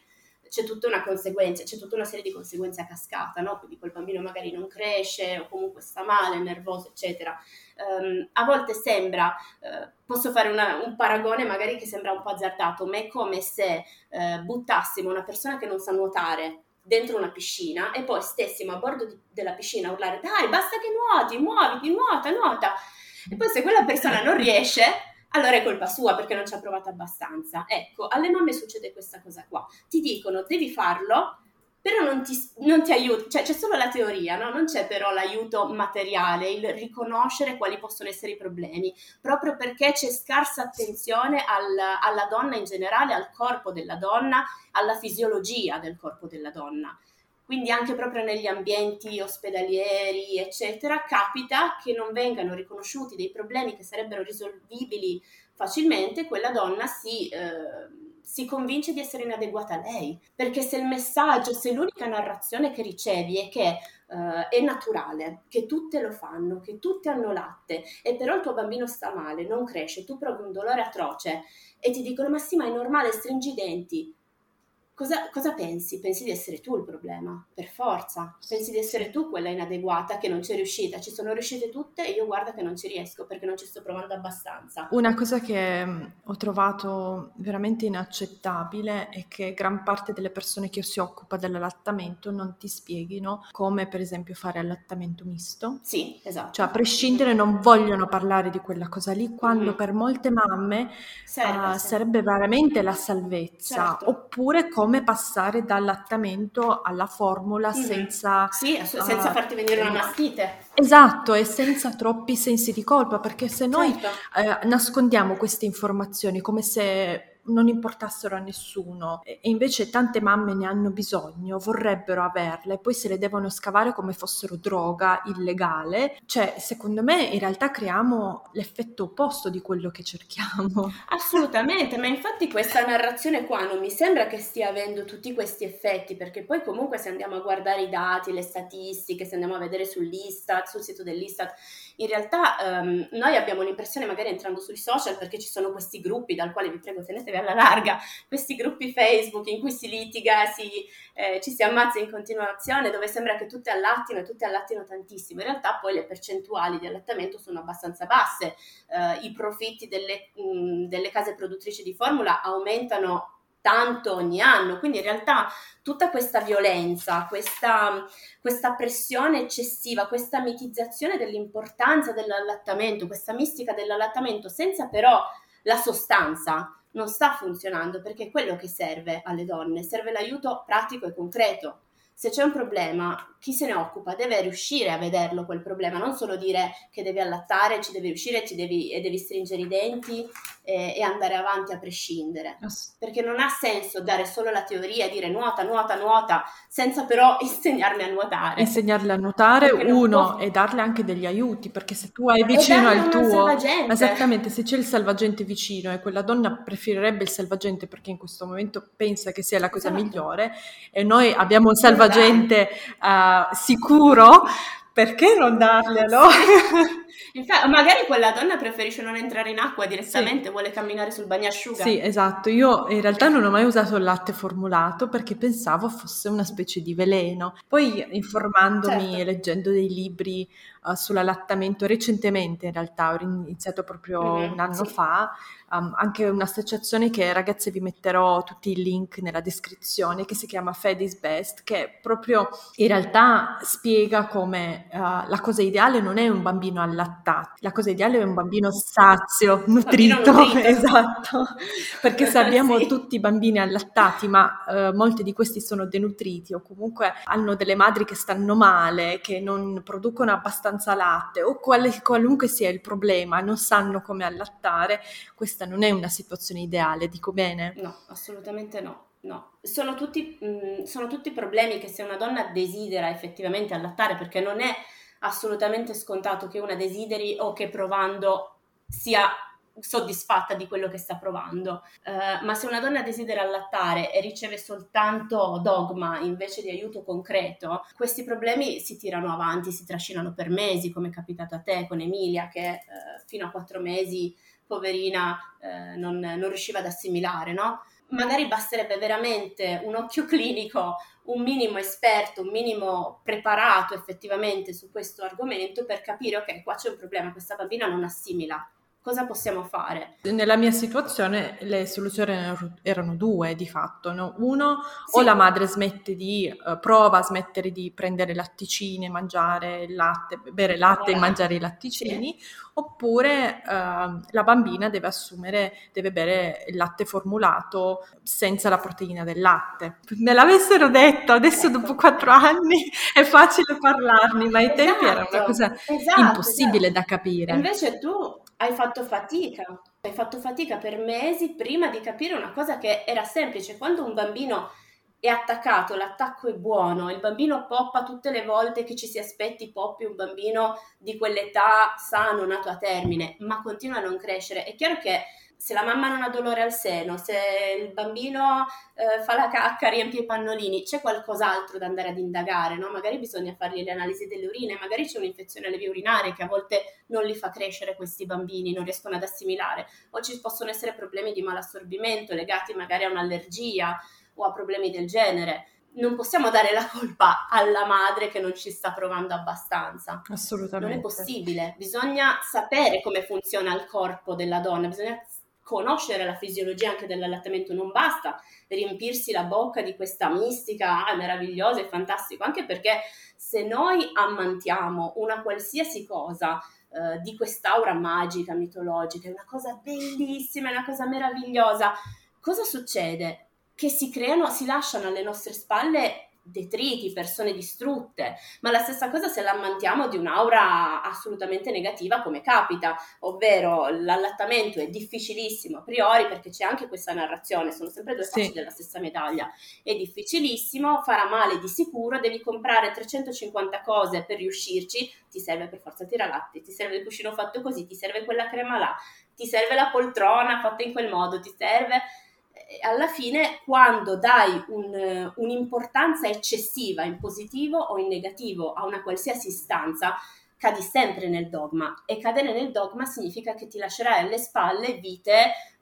c'è tutta una conseguenza, c'è tutta una serie di conseguenze a cascata, no? Quindi quel bambino magari non cresce o comunque sta male, è nervoso, eccetera. Um, a volte sembra, uh, posso fare una, un paragone magari che sembra un po' azzardato, ma è come se uh, buttassimo una persona che non sa nuotare dentro una piscina e poi stessimo a bordo di, della piscina a urlare dai basta che nuoti, muoviti, nuota, nuota e poi se quella persona non riesce allora è colpa sua perché non ci ha provato abbastanza. Ecco, alle mamme succede questa cosa qua. Ti dicono devi farlo, però non ti, non ti aiuta, cioè c'è solo la teoria, no? non c'è però l'aiuto materiale, il riconoscere quali possono essere i problemi, proprio perché c'è scarsa attenzione al, alla donna in generale, al corpo della donna, alla fisiologia del corpo della donna quindi anche proprio negli ambienti ospedalieri, eccetera, capita che non vengano riconosciuti dei problemi che sarebbero risolvibili facilmente, quella donna si, eh, si convince di essere inadeguata a lei, perché se il messaggio, se l'unica narrazione che ricevi è che Uh, è naturale, che tutte lo fanno, che tutte hanno latte e però il tuo bambino sta male, non cresce, tu provi un dolore atroce e ti dicono ma sì ma è normale, stringi i denti, Cosa, cosa, pensi? Pensi di essere tu il problema, per forza. Pensi di essere tu quella inadeguata che non c'è riuscita. Ci sono riuscite tutte e io guarda che non ci riesco perché non ci sto provando abbastanza. Una cosa che mm, ho trovato veramente inaccettabile è che gran parte delle persone che si occupa dell'allattamento non ti spieghino come per esempio fare allattamento misto. Sì, esatto. Cioè a prescindere non vogliono parlare di quella cosa lì quando mm-hmm. per molte mamme Serve, uh, sarebbe veramente la salvezza. Certo. Oppure come come passare dall'allattamento alla formula mm-hmm. senza... Sì, senza uh, farti venire una mastite. Esatto, e senza troppi sensi di colpa, perché se noi certo. eh, nascondiamo queste informazioni come se non importassero a nessuno e invece tante mamme ne hanno bisogno, vorrebbero averle, poi se le devono scavare come fossero droga illegale, cioè secondo me in realtà creiamo l'effetto opposto di quello che cerchiamo. Assolutamente, ma infatti questa narrazione qua non mi sembra che stia avendo tutti questi effetti, perché poi comunque se andiamo a guardare i dati, le statistiche, se andiamo a vedere sull'Istat, sul sito dell'Istat, in realtà um, noi abbiamo l'impressione magari entrando sui social perché ci sono questi gruppi dal quale vi prego tenete tenetevi alla larga questi gruppi Facebook in cui si litiga, si, eh, ci si ammazza in continuazione, dove sembra che tutte allattino e tutte allattino tantissimo. In realtà poi le percentuali di allattamento sono abbastanza basse, eh, i profitti delle, mh, delle case produttrici di formula aumentano tanto ogni anno, quindi in realtà tutta questa violenza, questa, questa, pressione eccessiva, questa mitizzazione dell'importanza dell'allattamento, questa mistica dell'allattamento, senza però la sostanza, non sta funzionando perché è quello che serve alle donne, serve l'aiuto pratico e concreto. Se c'è un problema, chi se ne occupa? Deve riuscire a vederlo quel problema, non solo dire che devi allattare, ci devi riuscire ci devi, e devi stringere i denti e, e, andare avanti a prescindere. Perché non ha senso dare solo la teoria, dire nuota, nuota, nuota, senza però insegnarle a nuotare. Insegnarle a nuotare, uno, può... e darle anche degli aiuti, perché se tu hai vicino al tuo... Esattamente, se c'è il salvagente vicino e quella donna preferirebbe il salvagente perché in questo momento pensa che sia la cosa esatto. migliore e noi abbiamo un salvagente uh, sicuro, perché non darglielo? Sì. Infatti, magari quella donna preferisce non entrare in acqua direttamente, sì. vuole camminare sul bagnasciuga. Sì, esatto. Io in realtà non ho mai usato il latte formulato perché pensavo fosse una specie di veleno. Poi informandomi certo. e leggendo dei libri uh, sull'allattamento recentemente, in realtà ho iniziato proprio mm-hmm, un anno sì. fa, um, anche un'associazione che ragazze vi metterò tutti i link nella descrizione che si chiama Fed is Best, che proprio in realtà spiega come uh, la cosa ideale non è un bambino allattato allattati. La cosa ideale è un bambino sazio, nutrito, nutrito. esatto, perché se abbiamo sì. tutti i bambini allattati, ma eh, molti di questi sono denutriti o comunque hanno delle madri che stanno male, che non producono abbastanza latte o quale, qualunque sia il problema, non sanno come allattare, questa non è una situazione ideale, dico bene? No, assolutamente no. No, sono tutti, mh, mm, sono tutti problemi che se una donna desidera effettivamente allattare, perché non è assolutamente scontato che una desideri o che provando sia soddisfatta di quello che sta provando. Uh, ma se una donna desidera allattare e riceve soltanto dogma invece di aiuto concreto, questi problemi si tirano avanti, si trascinano per mesi, come è capitato a te con Emilia, che uh, fino a quattro mesi, poverina, uh, non, non riusciva ad assimilare, no? Magari basterebbe veramente un occhio clinico, un minimo esperto, un minimo preparato effettivamente su questo argomento per capire, ok, qua c'è un problema, questa bambina non assimila cosa possiamo fare? Nella mia situazione le soluzioni erano due di fatto, no? uno sì. o la madre smette di, uh, prova a smettere di prendere latticini, mangiare il latte, bere latte e mangiare i latticini, sì. oppure uh, la bambina deve assumere, deve bere il latte formulato senza la proteina del latte. Me l'avessero detto, adesso ecco. dopo quattro anni è facile parlarne, ma ai esatto. tempi era una esatto. cosa esatto, impossibile esatto. da capire. Invece tu hai fatto fatica, hai fatto fatica per mesi prima di capire una cosa che era semplice. Quando un bambino è attaccato, l'attacco è buono, il bambino poppa tutte le volte che ci si aspetti poppi un bambino di quell'età sano, nato a termine, ma continua a non crescere. È chiaro che se la mamma non ha dolore al seno, se il bambino eh, fa la cacca, riempie i pannolini, c'è qualcos'altro da andare ad indagare, no? Magari bisogna fargli le analisi delle urine, magari c'è un'infezione alle vie urinarie che a volte non li fa crescere questi bambini, non riescono ad assimilare, o ci possono essere problemi di malassorbimento legati magari a un'allergia o a problemi del genere non possiamo dare la colpa alla madre che non ci sta provando abbastanza. Assolutamente. Non è possibile. Bisogna sapere come funziona il corpo della donna, bisogna conoscere la fisiologia anche dell'allattamento, non basta riempirsi la bocca di questa mistica, ah, meravigliosa e fantastico, anche perché se noi ammantiamo una qualsiasi cosa eh, di quest'aura magica, mitologica, è una cosa bellissima, è una cosa meravigliosa, cosa succede? Che si creano, si lasciano alle nostre spalle detriti, persone distrutte, ma la stessa cosa se l'ammantiamo di un'aura assolutamente negativa come capita, ovvero l'allattamento è difficilissimo a priori perché c'è anche questa narrazione, sono sempre due facce sì. della stessa medaglia, è difficilissimo, farà male di sicuro, devi comprare 350 cose per riuscirci, ti serve per forza latte, ti serve il cuscino fatto così, ti serve quella crema là, ti serve la poltrona fatta in quel modo, ti serve alla fine quando dai un, un'importanza eccessiva in positivo o in negativo a una qualsiasi istanza, cadi sempre nel dogma. E cadere nel dogma significa che ti lascerai alle spalle vite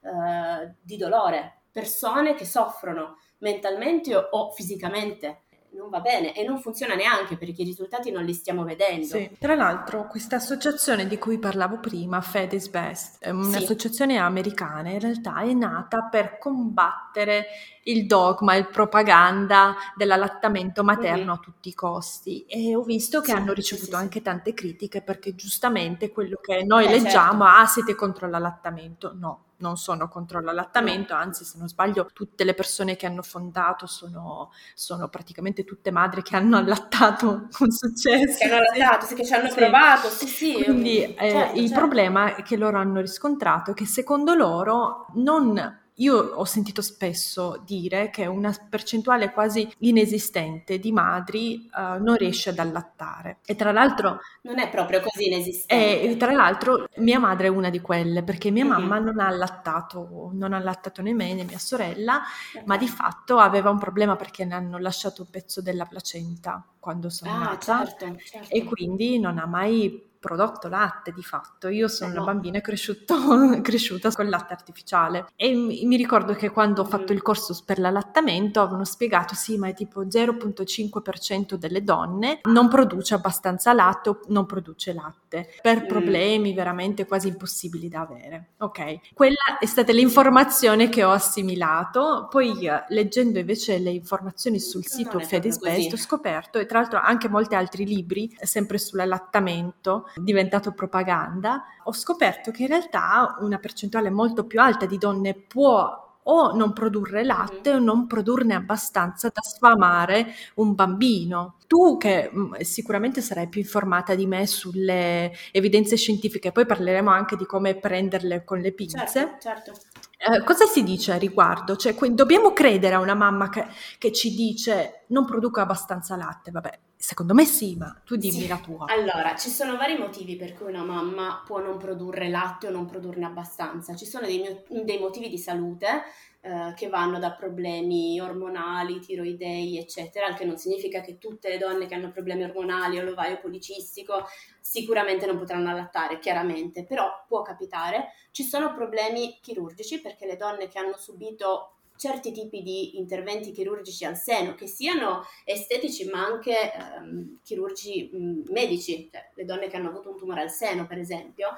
eh, di dolore, persone che soffrono mentalmente o, o fisicamente non va bene e non funziona neanche perché i risultati non li stiamo vedendo. Sì. Tra l'altro questa associazione di cui parlavo prima, Fed is Best, è un'associazione sì. americana, in realtà è nata per combattere il dogma, il propaganda dell'allattamento materno mm-hmm. a tutti i costi e ho visto che sì, hanno ricevuto anche tante critiche perché giustamente quello che noi eh, leggiamo, certo. ah siete contro l'allattamento, no non sono contro l'allattamento, anzi se non sbaglio tutte le persone che hanno fondato sono, sono praticamente tutte madri che hanno allattato con successo. Che hanno allattato, sì, che ci hanno sì. provato, sì sì. Quindi eh, certo, il certo. problema che loro hanno riscontrato è che secondo loro non io ho sentito spesso dire che una percentuale quasi inesistente di madri uh, non riesce ad allattare. E tra l'altro... Non è proprio così inesistente. E tra l'altro mia madre è una di quelle, perché mia mm-hmm. mamma non ha allattato, non ha allattato né me né mia sorella, okay. ma di fatto aveva un problema perché ne hanno lasciato un pezzo della placenta quando sono ah, nata certo, certo. e quindi non ha mai prodotto latte di fatto. Io sono una bambina cresciuto, cresciuta con latte artificiale e mi ricordo che quando ho fatto il corso per l'allattamento avevano spiegato sì, ma è tipo 0.5% delle donne non produce abbastanza latte o non produce latte per mm. problemi veramente quasi impossibili da avere. Ok, quella è stata l'informazione che ho assimilato. Poi eh, leggendo invece le informazioni sul sito Fedez Best ho scoperto e tra l'altro anche molti altri libri sempre sull'allattamento diventato propaganda, ho scoperto che in realtà una percentuale molto più alta di donne può o non produrre latte o non produrne abbastanza da sfamare un bambino. Tu che mh, mm, sicuramente sarai più informata di me sulle evidenze scientifiche, poi parleremo anche di come prenderle con le pinze. Certo, certo. Eh, cosa si dice a riguardo? Cioè, dobbiamo credere a una mamma che, che ci dice non produco abbastanza latte, vabbè, Secondo me sì, ma tu dimmi sì. la tua. Allora, ci sono vari motivi per cui una mamma può non produrre latte o non produrne abbastanza. Ci sono dei, dei motivi di salute eh, che vanno da problemi ormonali, tiroidei, eccetera, il che non significa che tutte le donne che hanno problemi ormonali o l'ovaio policistico sicuramente non potranno allattare, chiaramente, però può capitare. Ci sono problemi chirurgici perché le donne che hanno subito certi tipi di interventi chirurgici al seno, che siano estetici ma anche ehm, chirurgici mh, medici, cioè le donne che hanno avuto un tumore al seno, per esempio,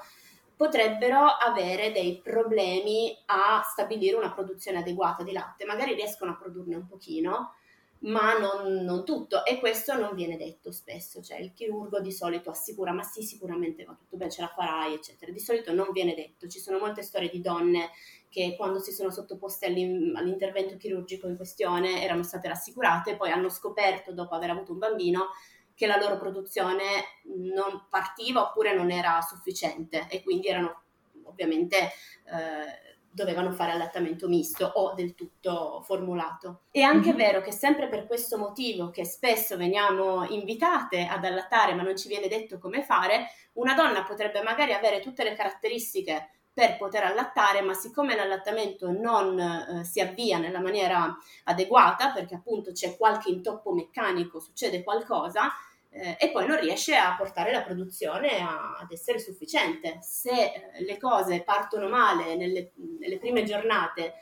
potrebbero avere dei problemi a stabilire una produzione adeguata di latte. Magari riescono a produrne un pochino, ma non, non, tutto e questo non viene detto spesso, cioè il chirurgo di solito assicura ma sì sicuramente va tutto bene, ce la farai eccetera, di solito non viene detto, ci sono molte storie di donne che quando si sono sottoposte all'intervento chirurgico in questione erano state rassicurate, poi hanno scoperto dopo aver avuto un bambino che la loro produzione non partiva oppure non era sufficiente e quindi erano ovviamente eh, dovevano fare allattamento misto o del tutto formulato. È anche mm-hmm. vero che sempre per questo motivo che spesso veniamo invitate ad allattare ma non ci viene detto come fare, una donna potrebbe magari avere tutte le caratteristiche per poter allattare, ma siccome l'allattamento non eh, si avvia nella maniera adeguata, perché appunto c'è qualche intoppo meccanico, succede qualcosa, eh, e poi non riesce a portare la produzione a, ad essere sufficiente. Se eh, le cose partono male nelle, nelle prime giornate,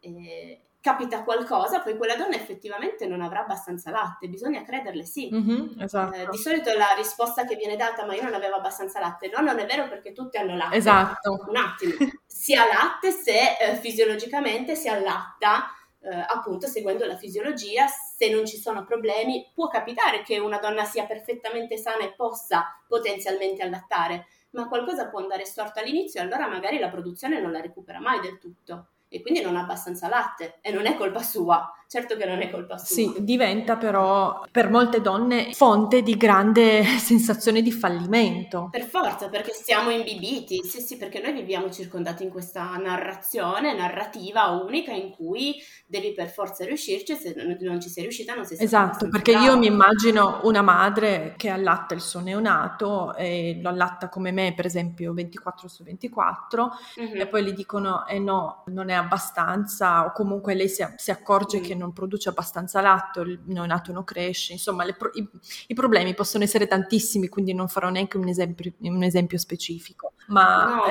eh, capita qualcosa, poi quella donna effettivamente non avrà abbastanza latte, bisogna crederle sì. Mm-hmm, esatto. eh, di solito la risposta che viene data, ma io non avevo abbastanza latte, no, non è vero perché tutti hanno latte. Esatto. Un attimo, si ha latte se eh, fisiologicamente si allatta eh, appunto seguendo la fisiologia, se non ci sono problemi, può capitare che una donna sia perfettamente sana e possa potenzialmente allattare, ma qualcosa può andare storto all'inizio e allora magari la produzione non la recupera mai del tutto e quindi non ha abbastanza latte e non è colpa sua, certo che non è colpa sua. Sì, diventa però per molte donne fonte di grande sensazione di fallimento. Per forza, perché siamo imbibiti, sì sì, perché noi viviamo circondati in questa narrazione, narrativa unica in cui devi per forza riuscirci se non ci sei riuscita non sei stata Esatto, perché brava. io mi immagino una madre che allatta il suo neonato e lo allatta come me, per esempio 24 su 24 mm-hmm. e poi gli dicono eh no, non è abbastanza o comunque lei si, si accorge mm. che non produce abbastanza latte, il neonato non cresce, insomma pro, i, i, problemi possono essere tantissimi, quindi non farò neanche un esempio, un esempio specifico, ma no.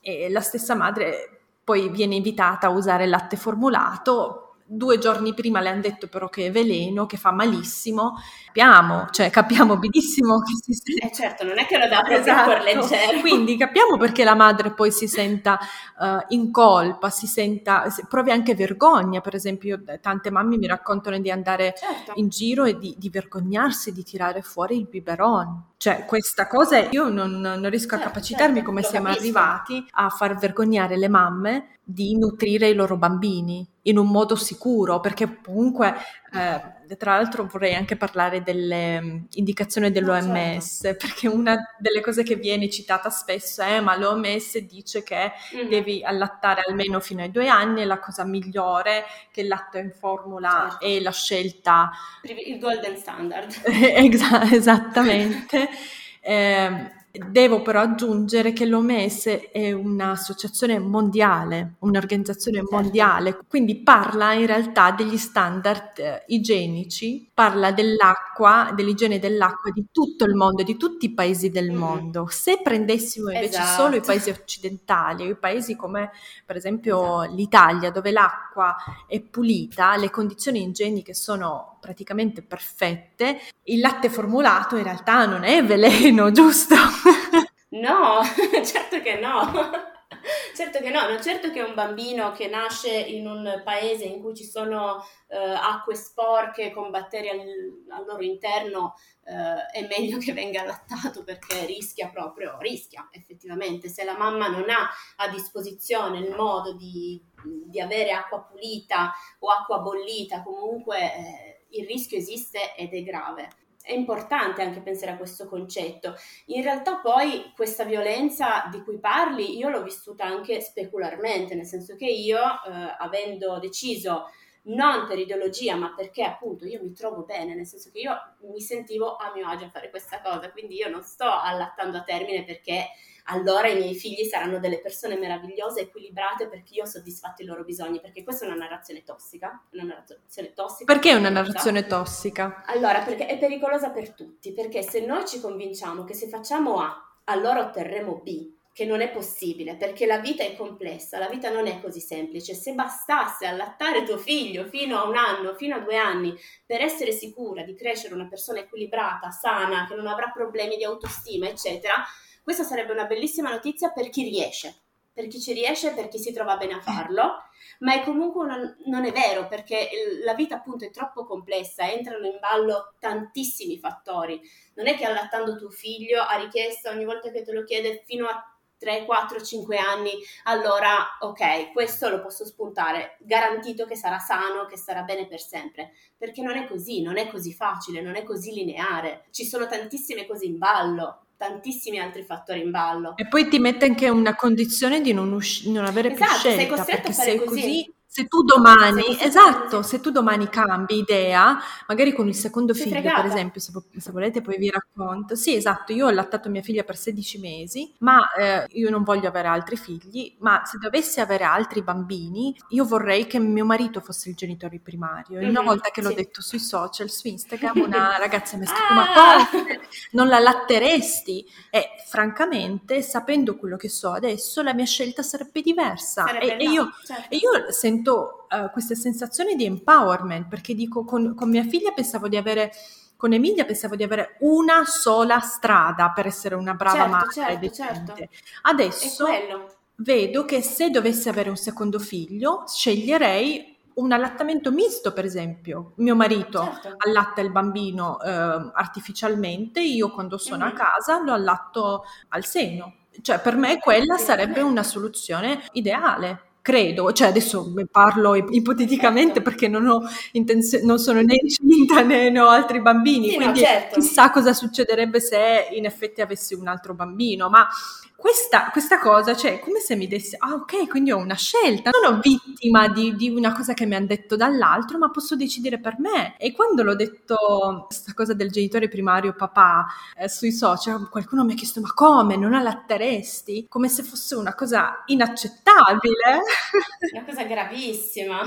eh, la stessa madre poi viene invitata a usare il latte formulato due giorni prima le hanno detto però che è veleno, che fa malissimo, capiamo, cioè capiamo benissimo che si sente... Eh certo, non è che lo dà proprio esatto. per leggero. Quindi capiamo perché la madre poi si senta uh, in colpa, si senta, provi anche vergogna, per esempio tante mamme mi raccontano di andare certo. in giro e di, di, vergognarsi di tirare fuori il biberon. Cioè questa cosa io non, non riesco certo, a capacitarmi certo, come siamo capisco. arrivati a far vergognare le mamme di nutrire i loro bambini in un modo sicuro, perché comunque, eh, tra l'altro vorrei anche parlare delle mm, indicazioni dell'OMS, certo. perché una delle cose che viene citata spesso è ma l'OMS dice che mm. devi allattare almeno fino ai due anni, è la cosa migliore, che il latte in formula certo. è la scelta... Il golden standard. esattamente. Eh, Devo però aggiungere che l'OMS è un'associazione mondiale, un'organizzazione certo. mondiale, quindi parla in realtà degli standard eh, igienici, parla dell'acqua, dell'igiene dell'acqua di tutto il mondo, di tutti i paesi del mm. mondo. Se prendessimo invece esatto. solo i paesi occidentali, i paesi come per esempio esatto. l'Italia, dove l'acqua è pulita, le condizioni igieniche sono praticamente perfette, il latte formulato in realtà non è veleno, giusto? No, certo che no. Certo che no, non certo che un bambino che nasce in un paese in cui ci sono eh, acque sporche con batteri al, al loro interno eh, è meglio che venga allattato perché rischia proprio, rischia effettivamente, se la mamma non ha a disposizione il modo di, di avere acqua pulita o acqua bollita, comunque eh, il rischio esiste ed è grave è importante anche pensare a questo concetto. In realtà poi questa violenza di cui parli io l'ho vissuta anche specularmente, nel senso che io, eh, avendo deciso non per ideologia, ma perché appunto io mi trovo bene, nel senso che io mi sentivo a mio agio a fare questa cosa, quindi io non sto allattando a termine perché allora i miei figli saranno delle persone meravigliose, equilibrate perché io ho soddisfatto i loro bisogni, perché questa è una narrazione tossica, una narrazione tossica. Perché è una narrazione tossica? Allora, perché è pericolosa per tutti, perché se noi ci convinciamo che se facciamo A, allora otterremo B, che non è possibile perché la vita è complessa, la vita non è così semplice. Se bastasse allattare tuo figlio fino a un anno, fino a due anni, per essere sicura di crescere una persona equilibrata, sana, che non avrà problemi di autostima, eccetera, questa sarebbe una bellissima notizia per chi riesce, per chi ci riesce, per chi si trova bene a farlo, ma è comunque una, non è vero perché la vita appunto è troppo complessa, entrano in ballo tantissimi fattori. Non è che allattando tuo figlio a richiesta ogni volta che te lo chiede fino a 3, 4, 5 anni, allora ok, questo lo posso spuntare, garantito che sarà sano, che sarà bene per sempre, perché non è così, non è così facile, non è così lineare, ci sono tantissime cose in ballo, tantissimi altri fattori in ballo. E poi ti mette anche una condizione di non, usci- non avere esatto, più scelta, sei costretto a fare così. così se tu domani, esatto, se tu domani cambi idea, magari con il secondo Sei figlio, fregata. per esempio, se, se, volete poi vi racconto. Sì, esatto, io ho allattato mia figlia per 16 mesi, ma eh, io non voglio avere altri figli, ma se dovessi avere altri bambini, io vorrei che mio marito fosse il genitore primario. E una mm-hmm, volta che l'ho detto sui social, su Instagram, una ragazza mi ha scritto, ah! ma come? Non la latteresti? E francamente, sapendo quello che so adesso, la mia scelta sarebbe diversa. Sarebbe e, no, io, certo. e io sento sento uh, queste sensazioni di empowerment, perché dico con, con mia figlia pensavo di avere con Emilia pensavo di avere una sola strada per essere una brava certo, madre certo, certo. Adesso vedo che se dovessi avere un secondo figlio, sceglierei un allattamento misto, per esempio. Mio marito certo. allatta il bambino eh, artificialmente, io quando sono mm-hmm. a casa lo allatto al seno. Cioè, per me quella sarebbe una soluzione ideale credo, cioè adesso parlo ipoteticamente perché non, ho intenzio- non sono né incinta né ho altri bambini, sì, quindi no, certo. chissà cosa succederebbe se in effetti avessi un altro bambino, ma questa, questa, cosa, cioè, come se mi dessi, ah ok, quindi ho una scelta, non sono vittima di, di una cosa che mi hanno detto dall'altro, ma posso decidere per me. E quando l'ho detto, questa cosa del genitore primario papà eh, sui social, qualcuno mi ha chiesto, ma come, non allatteresti? Come se fosse una cosa inaccettabile. Una cosa gravissima.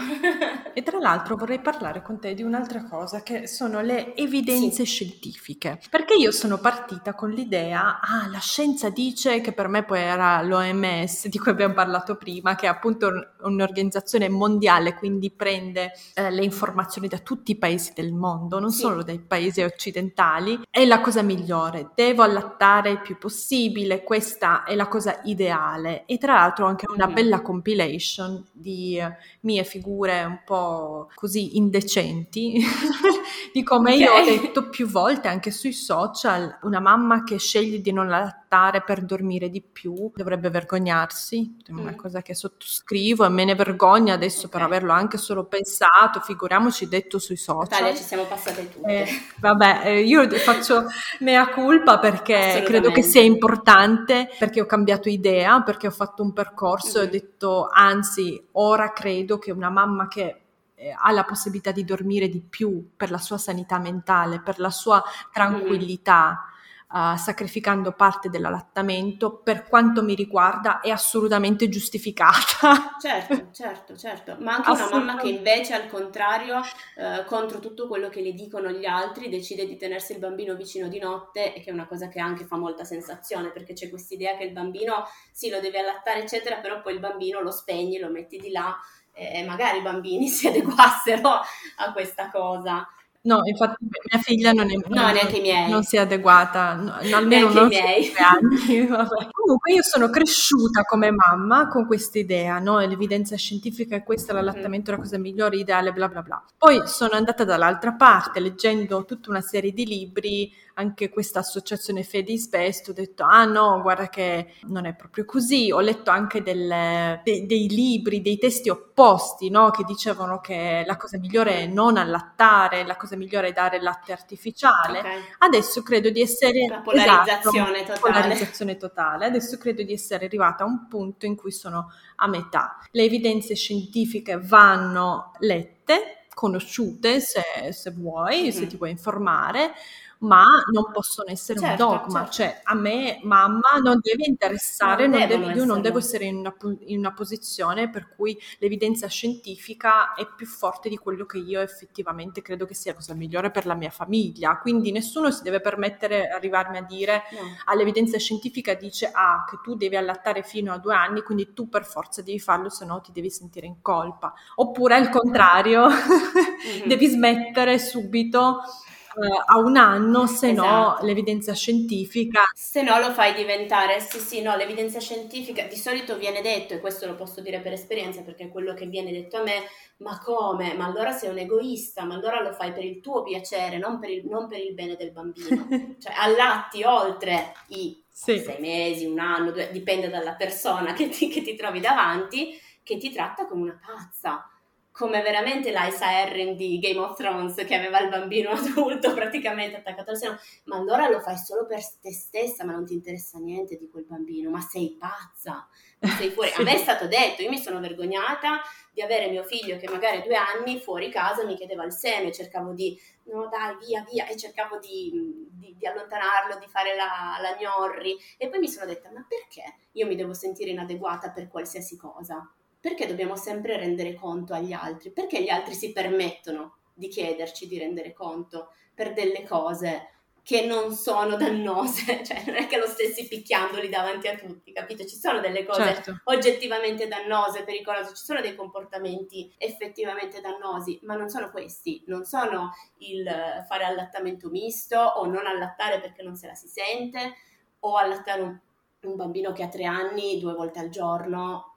e tra l'altro vorrei parlare con te di un'altra cosa, che sono le evidenze sì. scientifiche. Perché io sono partita con l'idea, ah, la scienza dice che per per me poi era l'OMS di cui abbiamo parlato prima, che è appunto un'organizzazione mondiale, quindi prende eh, le informazioni da tutti i paesi del mondo, non sì. solo dai paesi occidentali, è la cosa migliore, devo allattare il più possibile, questa è la cosa ideale e tra l'altro anche una mm. bella compilation di uh, mie figure un po' così indecenti, di come okay. io ho detto più volte anche sui social, una mamma che sceglie di non allattare per dormire di più dovrebbe vergognarsi, è una mm. cosa che sottoscrivo e me ne vergogno adesso okay. per averlo anche solo pensato, figuriamoci detto sui social. Italia ci siamo passate tutte. Eh, vabbè, eh, io faccio mea culpa perché credo che sia importante, perché ho cambiato idea, perché ho fatto un percorso mm. e ho mm-hmm. detto anzi ora credo che una mamma che eh, ha la possibilità di dormire di più per la sua sanità mentale, per la sua mm-hmm. tranquillità. Mm uh, sacrificando parte dell'allattamento, per quanto mi riguarda è assolutamente giustificata. Certo, certo, certo, ma anche una mamma che invece al contrario, uh, contro tutto quello che le dicono gli altri, decide di tenersi il bambino vicino di notte e che è una cosa che anche fa molta sensazione, perché c'è questa idea che il bambino sì lo deve allattare eccetera, però poi il bambino lo spegni, lo metti di là e magari i bambini si adeguassero a questa cosa. No, infatti mia figlia non, è, no, non, neanche i miei. non si è adeguata, no, almeno non miei. anni. Comunque io sono cresciuta come mamma con questa idea, no? l'evidenza scientifica è questa, l'allattamento è la cosa migliore, ideale, bla bla bla. Poi sono andata dall'altra parte leggendo tutta una serie di libri anche questa associazione Fedis Best, ho detto ah no, guarda che non è proprio così, ho letto anche delle, dei, dei, libri, dei testi opposti, no? che dicevano che la cosa migliore è non allattare, la cosa migliore è dare latte artificiale. Okay. Adesso credo di essere... La polarizzazione esatto, totale. Polarizzazione totale. Adesso credo di essere arrivata a un punto in cui sono a metà. Le evidenze scientifiche vanno lette, conosciute se, se vuoi, mm-hmm. se ti vuoi informare, ma non possono essere certo, un dogma, certo. cioè a me mamma non deve interessare, non non deve, io non devo essere in una, in una, posizione per cui l'evidenza scientifica è più forte di quello che io effettivamente credo che sia la cosa migliore per la mia famiglia, quindi nessuno si deve permettere arrivarmi a dire no. all'evidenza scientifica dice ah che tu devi allattare fino a due anni, quindi tu per forza devi farlo, se no ti devi sentire in colpa, oppure al contrario mm-hmm. devi smettere subito eh, a un anno, se esatto. no l'evidenza scientifica. Se no lo fai diventare, sì sì, no, l'evidenza scientifica di solito viene detto, e questo lo posso dire per esperienza perché è quello che viene detto a me, ma come? Ma allora sei un egoista, ma allora lo fai per il tuo piacere, non per il, non per il bene del bambino. cioè allatti oltre i sì. sei mesi, un anno, due, dipende dalla persona che ti, che ti trovi davanti, che ti tratta come una pazza come veramente Lysa Herring di Game of Thrones che aveva il bambino adulto praticamente attaccato al seno, ma allora lo fai solo per te stessa, ma non ti interessa niente di quel bambino, ma sei pazza, sei fuori. A me è stato detto, io mi sono vergognata di avere mio figlio che magari due anni fuori casa mi chiedeva il seno e cercavo di, no dai via via, e cercavo di, di, di allontanarlo, di fare la, la gnorri. E poi mi sono detta ma perché io mi devo sentire inadeguata per qualsiasi cosa? Perché dobbiamo sempre rendere conto agli altri? Perché gli altri si permettono di chiederci di rendere conto per delle cose che non sono dannose, cioè non è che lo stessi picchiandoli davanti a tutti, capito? Ci sono delle cose certo. oggettivamente dannose, pericolose, ci sono dei comportamenti effettivamente dannosi, ma non sono questi, non sono il fare allattamento misto o non allattare perché non se la si sente o allattare un, un bambino che ha tre anni due volte al giorno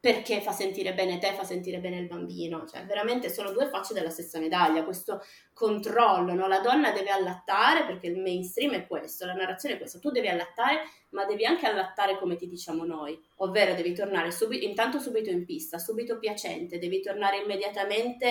perché fa sentire bene te, fa sentire bene il bambino, cioè veramente sono due facce della stessa medaglia, questo controllo, no? la donna deve allattare perché il mainstream è questo, la narrazione è questa, tu devi allattare ma devi anche allattare come ti diciamo noi, ovvero devi tornare subito, intanto subito in pista, subito piacente, devi tornare immediatamente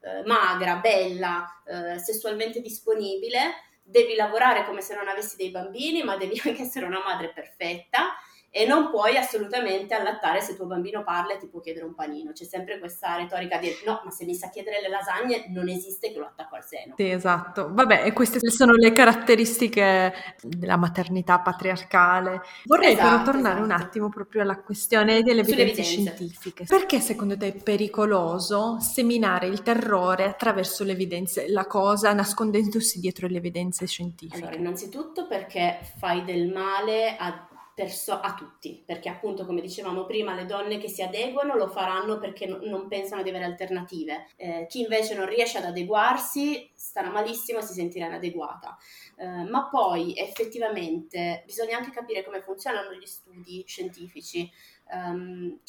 eh, magra, bella, eh, sessualmente disponibile, devi lavorare come se non avessi dei bambini ma devi anche essere una madre perfetta e non puoi assolutamente allattare se tuo bambino parla e ti può chiedere un panino. C'è sempre questa retorica di no, ma se mi sa chiedere le lasagne non esiste che lo attacco al seno. Sì, esatto. Vabbè, e queste sono le caratteristiche della maternità patriarcale. Vorrei esatto, però tornare esatto. un attimo proprio alla questione delle evidenze scientifiche. Perché secondo te è pericoloso seminare il terrore attraverso le evidenze, la cosa nascondendosi dietro le evidenze scientifiche? Allora, innanzitutto perché fai del male a perso- a tutti, perché appunto come dicevamo prima le donne che si adeguano lo faranno perché no- non pensano di avere alternative, eh, chi invece non riesce ad adeguarsi starà malissimo e si sentirà inadeguata, eh, ma poi effettivamente bisogna anche capire come funzionano gli studi scientifici, Um,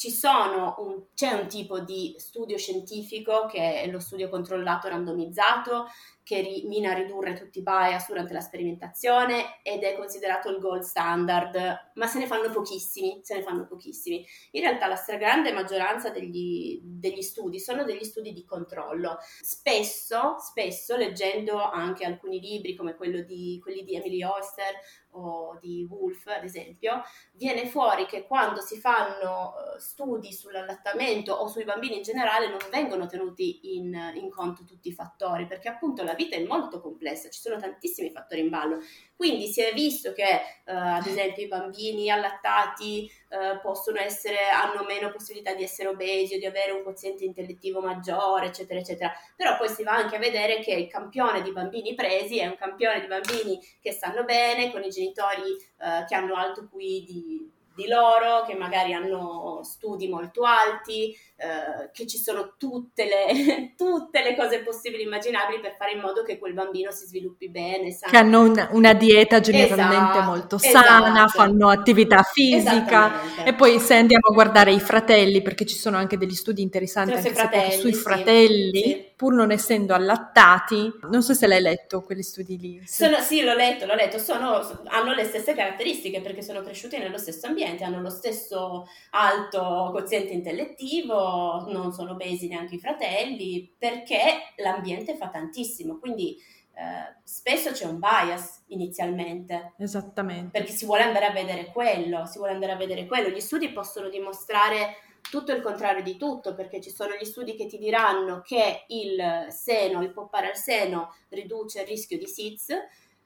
un, c'è un tipo di studio scientifico che è lo studio controllato randomizzato che ri, mina a ridurre tutti i bias durante la sperimentazione ed è considerato il gold standard, ma se ne fanno pochissimi, se ne fanno pochissimi. In realtà la stragrande maggioranza degli, degli studi sono degli studi di controllo. Spesso, spesso leggendo anche alcuni libri come di, quelli di Emily Oyster o di Wolf, ad esempio, viene fuori che quando si fanno eh, studi sull'allattamento o sui bambini in generale non vengono tenuti in, in conto tutti i fattori, perché appunto la vita è molto complessa, ci sono tantissimi fattori in ballo. Quindi si è visto che, eh, ad esempio, i bambini allattati eh, possono essere, hanno meno possibilità di essere obesi o di avere un quoziente intellettivo maggiore, eccetera, eccetera. Però poi si va anche a vedere che il campione di bambini presi è un campione di bambini che stanno bene, con i genitori eh, che hanno alto QI di di loro, che magari hanno studi molto alti, eh, che ci sono tutte le, tutte le, cose possibili e immaginabili per fare in modo che quel bambino si sviluppi bene. Sano. Che hanno un, una dieta generalmente esatto, molto sana, esatto. fanno attività fisica. E poi se andiamo a guardare i fratelli, perché ci sono anche degli studi interessanti anche fratelli, sui fratelli, sì. Pur non essendo allattati, non so se l'hai letto quegli studi lì. Sono, sì, l'ho letto, l'ho letto, sono, hanno le stesse caratteristiche perché sono cresciuti nello stesso ambiente, hanno lo stesso alto quoziente intellettivo, non sono obesi neanche i fratelli, perché l'ambiente fa tantissimo, quindi eh, spesso c'è un bias inizialmente. Esattamente. Perché si vuole andare a vedere quello, si vuole andare a vedere quello. Gli studi possono dimostrare tutto il contrario di tutto, perché ci sono gli studi che ti diranno che il seno, il poppare al seno riduce il rischio di SIDS,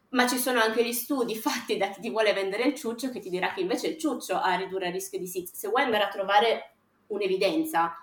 ma ci sono anche gli studi fatti da chi ti vuole vendere il ciuccio che ti dirà che invece il ciuccio ha a ridurre il rischio di SIDS. Se vuoi andare a trovare un'evidenza,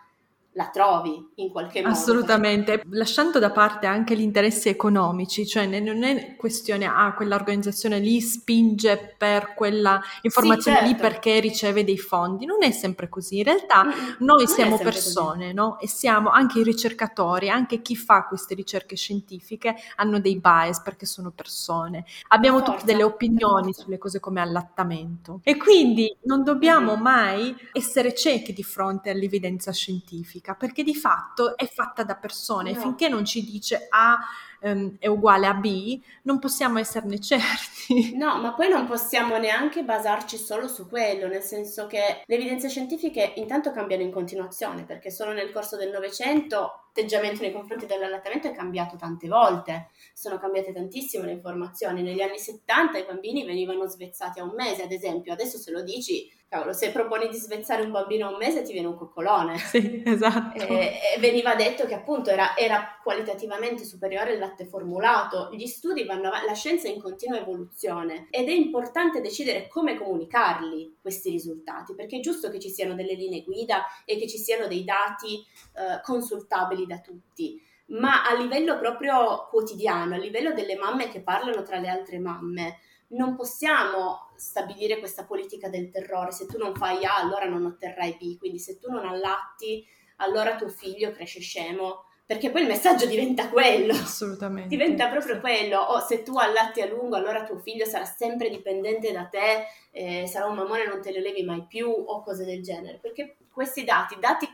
la trovi in qualche modo. Assolutamente, lasciando da parte anche gli interessi economici, cioè non è questione, ah, quell'organizzazione lì spinge per quella informazione sì, certo. lì perché riceve dei fondi, non è sempre così, in realtà mm, noi siamo persone, no? E siamo anche i ricercatori, anche chi fa queste ricerche scientifiche hanno dei bias perché sono persone, abbiamo Forza. tutte delle opinioni sulle cose come allattamento e quindi non dobbiamo mm-hmm. mai essere ciechi di fronte all'evidenza scientifica scientifica, perché di fatto è fatta da persone, no. finché non ci dice A um, è uguale a B, non possiamo esserne certi. No, ma poi non possiamo neanche basarci solo su quello, nel senso che le evidenze scientifiche intanto cambiano in continuazione, perché solo nel corso del Novecento l'atteggiamento nei confronti dell'allattamento è cambiato tante volte, sono cambiate tantissimo le informazioni. Negli anni 70 i bambini venivano svezzati a un mese, ad esempio, adesso se lo dici cavolo, se proponi di svezzare un bambino a un mese ti viene un coccolone. Sì, esatto. E, e veniva detto che appunto era, era, qualitativamente superiore il latte formulato. Gli studi vanno avanti, la scienza è in continua evoluzione ed è importante decidere come comunicarli questi risultati, perché è giusto che ci siano delle linee guida e che ci siano dei dati eh, consultabili da tutti ma a livello proprio quotidiano, a livello delle mamme che parlano tra le altre mamme, non possiamo stabilire questa politica del terrore. Se tu non fai A, allora non otterrai B. Quindi se tu non allatti, allora tuo figlio cresce scemo. Perché poi il messaggio diventa quello. Assolutamente. Diventa proprio quello. O se tu allatti a lungo, allora tuo figlio sarà sempre dipendente da te, eh, sarà un mammone, non te lo levi mai più, o cose del genere. Perché questi dati, dati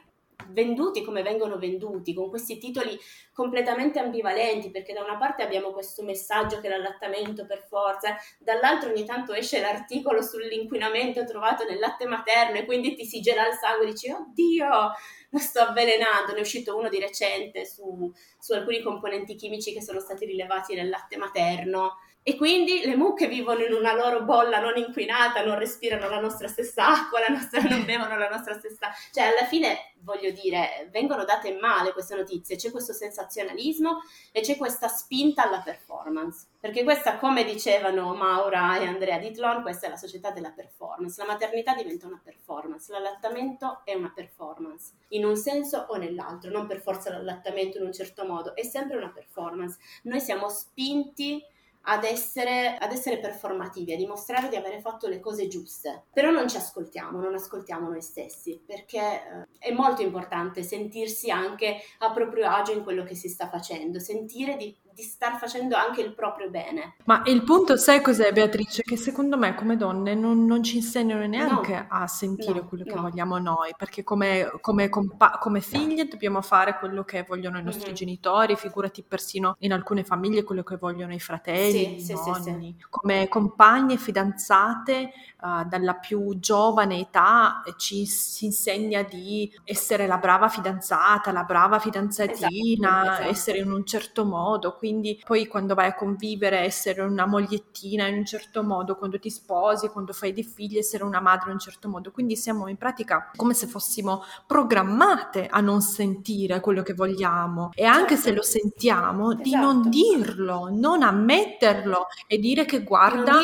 venduti come vengono venduti, con questi titoli completamente ambivalenti, perché da una parte abbiamo questo messaggio che l'allattamento per forza, dall'altro ogni tanto esce l'articolo sull'inquinamento trovato nel latte materno e quindi ti si gela il sangue e dici oddio, lo sto avvelenando, ne è uscito uno di recente su, su alcuni componenti chimici che sono stati rilevati nel latte materno e quindi le mucche vivono in una loro bolla non inquinata, non respirano la nostra stessa acqua, nostra, non bevono la nostra stessa... Cioè, alla fine, voglio dire, vengono date male queste notizie, c'è questo sensazionalismo e c'è questa spinta alla performance. Perché questa, come dicevano Maura e Andrea Ditlon, questa è la società della performance. La maternità diventa una performance, l'allattamento è una performance, in un senso o nell'altro, non per forza l'allattamento in un certo modo, è sempre una performance. Noi siamo spinti ad essere, ad essere performativi, a dimostrare di avere fatto le cose giuste. Però non ci ascoltiamo, non ascoltiamo noi stessi, perché eh, è molto importante sentirsi anche a proprio agio in quello che si sta facendo, sentire di di star facendo anche il proprio bene. Ma il punto, sai cos'è Beatrice? Che secondo me come donne non, non ci insegnano neanche no, a sentire no, quello che no. vogliamo noi, perché come, come, compa- come, figlie dobbiamo fare quello che vogliono i nostri mm-hmm. genitori, figurati persino in alcune famiglie quello che vogliono i fratelli, sì, i nonni. Sì, sì, come compagne, fidanzate, uh, dalla più giovane età ci si insegna di essere la brava fidanzata, la brava fidanzatina, esatto, esatto. essere in un certo modo. Quindi quindi poi quando vai a convivere essere una mogliettina in un certo modo, quando ti sposi, quando fai dei figli essere una madre in un certo modo, quindi siamo in pratica come se fossimo programmate a non sentire quello che vogliamo e anche se lo sentiamo esatto. di non esatto. dirlo, non ammetterlo e dire che guarda,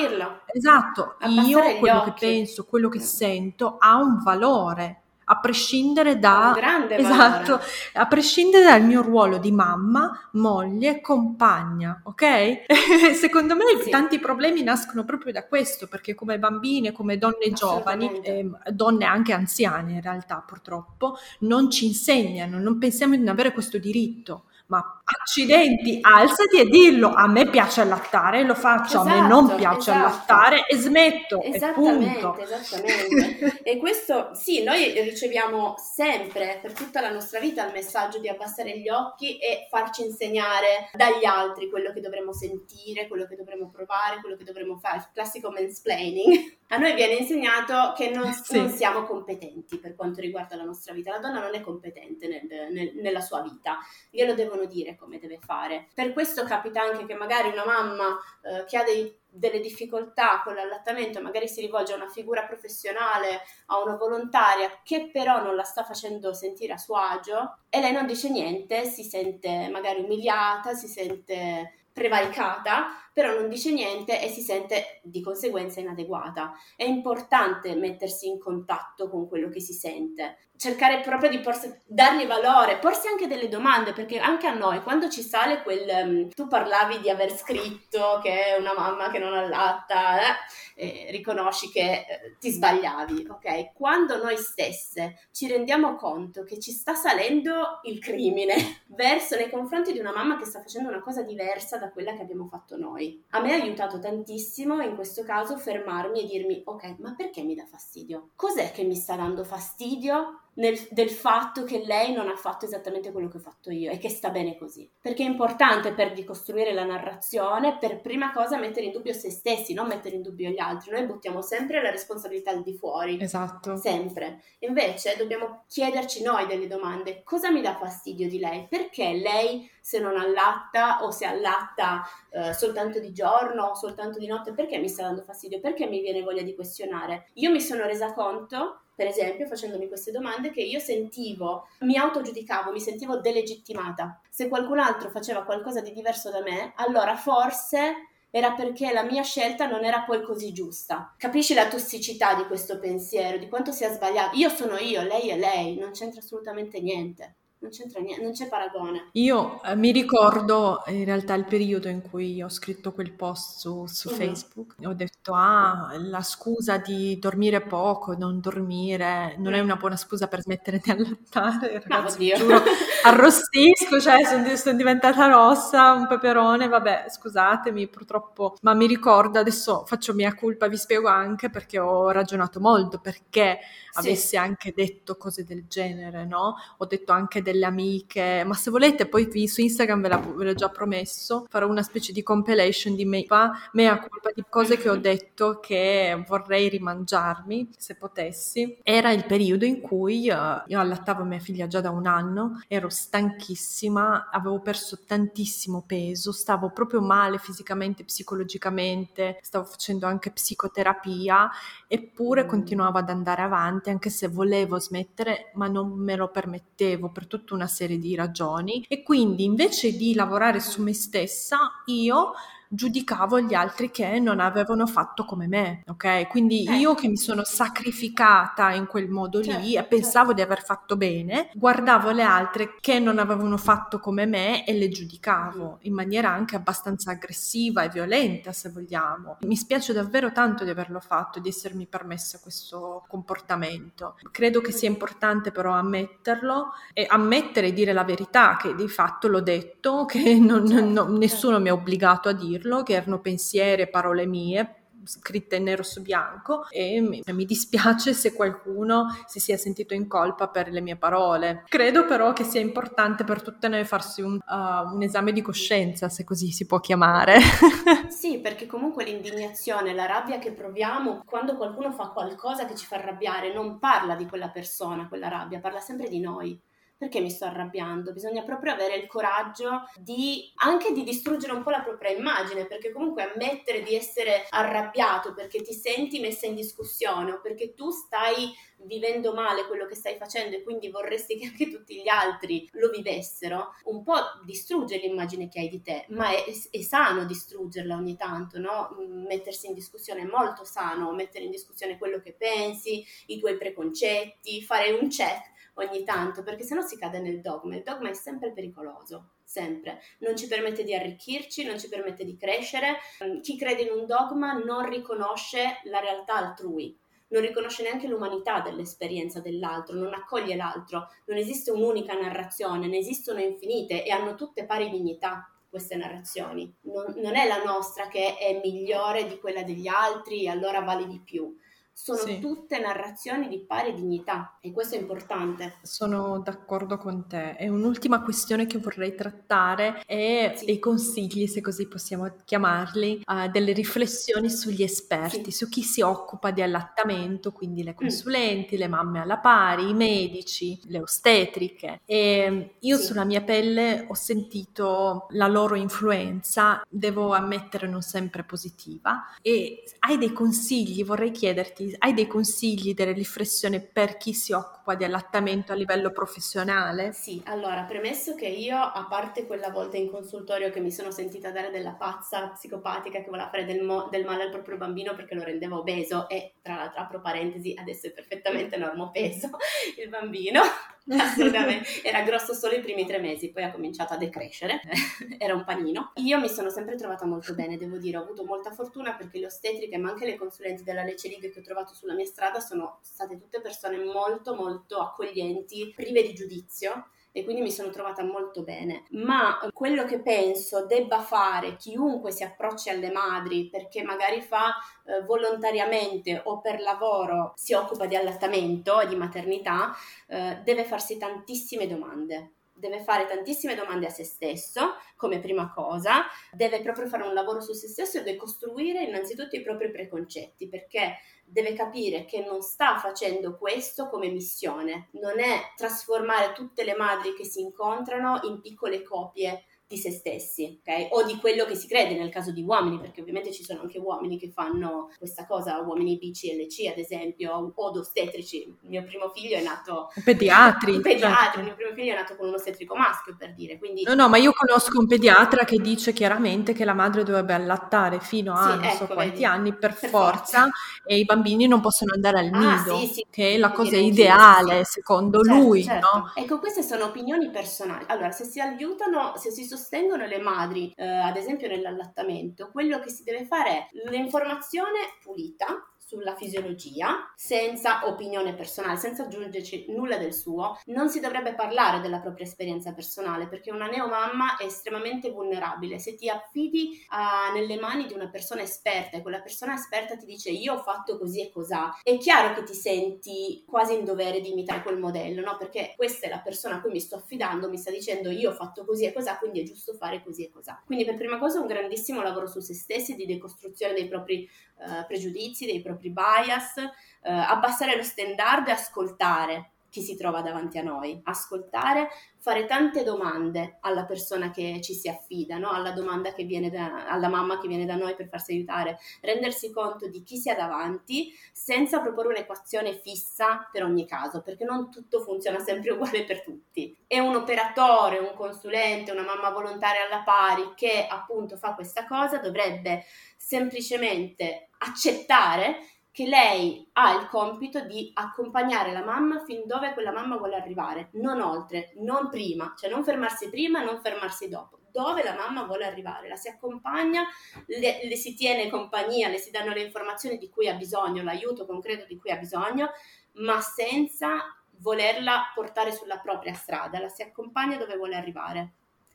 esatto, io quello occhi. che penso, quello che sento ha un valore a prescindere da esatto, a prescindere dal mio ruolo di mamma, moglie, compagna, ok? Secondo me sì. tanti problemi nascono proprio da questo, perché come bambine, come donne giovani, eh, donne anche anziane in realtà purtroppo, non ci insegnano, non pensiamo di non avere questo diritto ma accidenti, alzati e dillo, a me piace allattare, lo faccio, esatto, a me non esatto, piace esatto. allattare e smetto. Esattamente, esattamente. e questo, sì, noi riceviamo sempre, per tutta la nostra vita, il messaggio di abbassare gli occhi e farci insegnare dagli altri quello che dovremmo sentire, quello che dovremmo provare, quello che dovremmo fare, il classico mansplaining. A noi viene insegnato che non, sì. non siamo competenti per quanto riguarda la nostra vita, la donna non è competente nel, nel, nella sua vita, glielo devono dire come deve fare. Per questo capita anche che magari una mamma eh, che ha dei delle difficoltà con l'allattamento, magari si rivolge a una figura professionale, a una volontaria che però non la sta facendo sentire a suo agio e lei non dice niente, si sente magari umiliata, si sente prevaricata, però non dice niente e si sente di conseguenza inadeguata. È importante mettersi in contatto con quello che si sente, cercare proprio di porsi, dargli valore, porsi anche delle domande, perché anche a noi, quando ci sale quel... Um, tu parlavi di aver scritto che è una mamma che non allatta, eh, riconosci che eh, ti sbagliavi, ok? Quando noi stesse ci rendiamo conto che ci sta salendo il crimine verso nei confronti di una mamma che sta facendo una cosa diversa da quella che abbiamo fatto noi. A me ha aiutato tantissimo in questo caso fermarmi e dirmi ok, ma perché mi dà fastidio? Cos'è che mi sta dando fastidio? Nel, del fatto che lei non ha fatto esattamente quello che ho fatto io e che sta bene così. Perché è importante per ricostruire la narrazione, per prima cosa mettere in dubbio se stessi, non mettere in dubbio gli altri. Noi buttiamo sempre la responsabilità al di fuori. Esatto. Sempre. Invece dobbiamo chiederci noi delle domande. Cosa mi dà fastidio di lei? Perché lei se non allatta o se allatta eh, soltanto di giorno o soltanto di notte, perché mi sta dando fastidio? Perché mi viene voglia di questionare? Io mi sono resa conto per esempio, facendomi queste domande, che io sentivo, mi autogiudicavo, mi sentivo delegittimata. Se qualcun altro faceva qualcosa di diverso da me, allora forse era perché la mia scelta non era poi così giusta. Capisci la tossicità di questo pensiero, di quanto sia sbagliato? Io sono io, lei è lei, non c'entra assolutamente niente non c'entra niente, non c'è paragone. Io eh, mi ricordo in realtà il periodo in cui ho scritto quel post su, su uh-huh. Facebook, ho detto ah, la scusa di dormire poco, non dormire, non è una buona scusa per smettere di allattare, ragazzi, no, giuro, arrossisco, cioè sono, sono, diventata rossa, un peperone, vabbè, scusatemi purtroppo, ma mi ricordo, adesso faccio mia colpa, vi spiego anche perché ho ragionato molto, perché sì. avessi anche detto cose del genere, no? Ho detto anche del delle amiche, ma se volete poi su Instagram ve, la, ve l'ho già promesso, farò una specie di compilation di me, mea colpa di cose che ho detto che vorrei rimangiarmi se potessi. Era il periodo in cui uh, io allattavo mia figlia già da un anno, ero stanchissima, avevo perso tantissimo peso, stavo proprio male fisicamente, psicologicamente, stavo facendo anche psicoterapia, eppure mm. continuavo ad andare avanti anche se volevo smettere, ma non me lo permettevo per tutto tutta una serie di ragioni. E quindi invece di lavorare su me stessa io giudicavo gli altri che non avevano fatto come me, ok? Quindi eh. io che mi sono sacrificata in quel modo certo, lì e pensavo certo. di aver fatto bene, guardavo le altre che non avevano fatto come me e le giudicavo in maniera anche abbastanza aggressiva e violenta, se vogliamo. Mi spiace davvero tanto di averlo fatto, di essermi permessa questo comportamento. Credo che sia importante però ammetterlo e ammettere e dire la verità, che di fatto l'ho detto, che non, certo, non, nessuno mi ha obbligato a dirlo dirlo, che erano pensieri e parole mie scritte nero su bianco e mi, mi, dispiace se qualcuno si sia sentito in colpa per le mie parole. Credo però che sia importante per tutte noi farsi un, uh, un esame di coscienza, se così si può chiamare. sì, perché comunque l'indignazione, la rabbia che proviamo quando qualcuno fa qualcosa che ci fa arrabbiare non parla di quella persona, quella rabbia, parla sempre di noi perché mi sto arrabbiando? Bisogna proprio avere il coraggio di anche di distruggere un po' la propria immagine, perché comunque ammettere di essere arrabbiato perché ti senti messa in discussione o perché tu stai vivendo male quello che stai facendo e quindi vorresti che anche tutti gli altri lo vivessero, un po' distrugge l'immagine che hai di te, ma è, è sano distruggerla ogni tanto, no? Mettersi in discussione è molto sano, mettere in discussione quello che pensi, i tuoi preconcetti, fare un check ogni tanto, perché sennò si cade nel dogma. Il dogma è sempre pericoloso, sempre. Non ci permette di arricchirci, non ci permette di crescere. Chi crede in un dogma non riconosce la realtà altrui. non riconosce neanche l'umanità dell'esperienza dell'altro, non accoglie l'altro, non esiste un'unica narrazione, ne esistono infinite e hanno tutte pari dignità queste narrazioni. Non, non è la nostra che è migliore di quella degli altri e allora vale di più sono sì. tutte narrazioni di pari dignità e questo è importante. Sono d'accordo con te. E un'ultima questione che vorrei trattare è sì. dei consigli, se così possiamo chiamarli, uh, delle riflessioni sugli esperti, sì. su chi si occupa di allattamento, quindi le mm. consulenti, mm. le mamme alla pari, i medici, le ostetriche. E io sulla mia pelle ho sentito la loro influenza, devo ammettere non sempre positiva. E hai dei consigli, vorrei chiederti hai dei consigli, delle riflessioni per chi si occupa di allattamento a livello professionale? Sì, allora, premesso che io, a parte quella volta in consultorio che mi sono sentita dare della pazza psicopatica che voleva fare del, mo- del male al proprio bambino perché lo rendeva obeso e tra l'altro apro parentesi, adesso è perfettamente normopeso il bambino, assolutamente, era grosso solo i primi tre mesi, poi ha cominciato a decrescere, era un panino. Io mi sono sempre trovata molto bene, devo dire, ho avuto molta fortuna perché le ostetriche ma anche le consulenti della Lecce League che ho trovato sulla mia strada sono state tutte persone molto molto accoglienti, prive di giudizio e quindi mi sono trovata molto bene. Ma quello che penso debba fare chiunque si approcci alle madri perché magari fa eh, volontariamente o per lavoro si occupa di allattamento e di maternità, eh, deve farsi tantissime domande deve fare tantissime domande a se stesso come prima cosa, deve proprio fare un lavoro su se stesso e decostruire innanzitutto i propri preconcetti perché deve capire che non sta facendo questo come missione, non è trasformare tutte le madri che si incontrano in piccole copie di se stessi, ok? O di quello che si crede nel caso di uomini, perché ovviamente ci sono anche uomini che fanno questa cosa, uomini BCLC ad esempio, o ostetrici. Il mio primo figlio è nato... Pediatri. Pediatri, certo. il mio primo figlio è nato con un ostetrico maschio, per dire. Quindi... No, no, ma io conosco un pediatra che dice chiaramente che la madre dovrebbe allattare fino a sì, non ecco, so quanti vedi, anni per, per forza, forza, e i bambini non possono andare al ah, nido, sì, sì, che è la cosa ideale secondo certo, lui, certo. no? Ecco, queste sono opinioni personali. Allora, se si aiutano, se si sostengono sostengono le madri, eh, ad esempio nell'allattamento, quello che si deve fare è l'informazione pulita, sulla fisiologia, senza opinione personale, senza aggiungerci nulla del suo, non si dovrebbe parlare della propria esperienza personale perché una neomamma è estremamente vulnerabile. Se ti affidi a, nelle mani di una persona esperta e quella persona esperta ti dice io ho fatto così e cos'ha, è chiaro che ti senti quasi in dovere di imitare quel modello, no? Perché questa è la persona a cui mi sto affidando, mi sta dicendo io ho fatto così e cos'ha, quindi è giusto fare così e cos'ha. Quindi per prima cosa un grandissimo lavoro su se stessi di decostruzione dei propri uh, pregiudizi, dei propri bias, uh, abbassare lo standard e ascoltare chi si trova davanti a noi, ascoltare, fare tante domande alla persona che ci si affida, no? alla domanda che viene da, alla mamma che viene da noi per farsi aiutare, rendersi conto di chi si ha davanti senza proporre un'equazione fissa per ogni caso, perché non tutto funziona sempre uguale per tutti. E un operatore, un consulente, una mamma volontaria alla pari che appunto fa questa cosa dovrebbe semplicemente accettare che lei ha il compito di accompagnare la mamma fin dove quella mamma vuole arrivare, non oltre, non prima, cioè non fermarsi prima, non fermarsi dopo, dove la mamma vuole arrivare, la si accompagna, le, le si tiene compagnia, le si danno le informazioni di cui ha bisogno, l'aiuto concreto di cui ha bisogno, ma senza volerla portare sulla propria strada, la si accompagna dove vuole arrivare.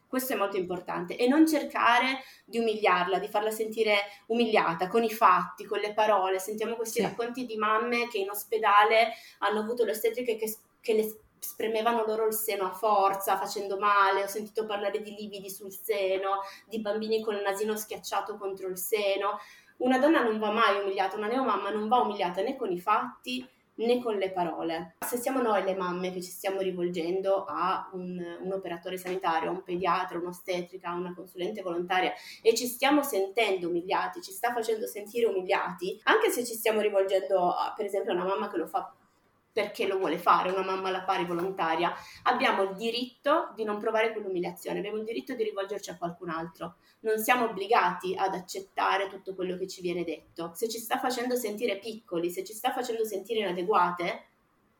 Questo è molto importante e non cercare di umiliarla, di farla sentire umiliata con i fatti, con le parole. Sentiamo questi sì. racconti di mamme che in ospedale hanno avuto le ostetriche che, che le spremevano loro il seno a forza, facendo male. Ho sentito parlare di lividi sul seno, di bambini con il nasino schiacciato contro il seno. Una donna non va mai umiliata, una neomamma non va umiliata né con i fatti né con le parole. Se siamo noi le mamme che ci stiamo rivolgendo a un, un operatore sanitario, a un pediatra, un'ostetrica, a una consulente volontaria e ci stiamo sentendo umiliati, ci sta facendo sentire umiliati, anche se ci stiamo rivolgendo a, per esempio a una mamma che lo fa perché lo vuole fare, una mamma alla pari volontaria, abbiamo il diritto di non provare quell'umiliazione, abbiamo il diritto di rivolgerci a qualcun altro. Non siamo obbligati ad accettare tutto quello che ci viene detto. Se ci sta facendo sentire piccoli, se ci sta facendo sentire inadeguate,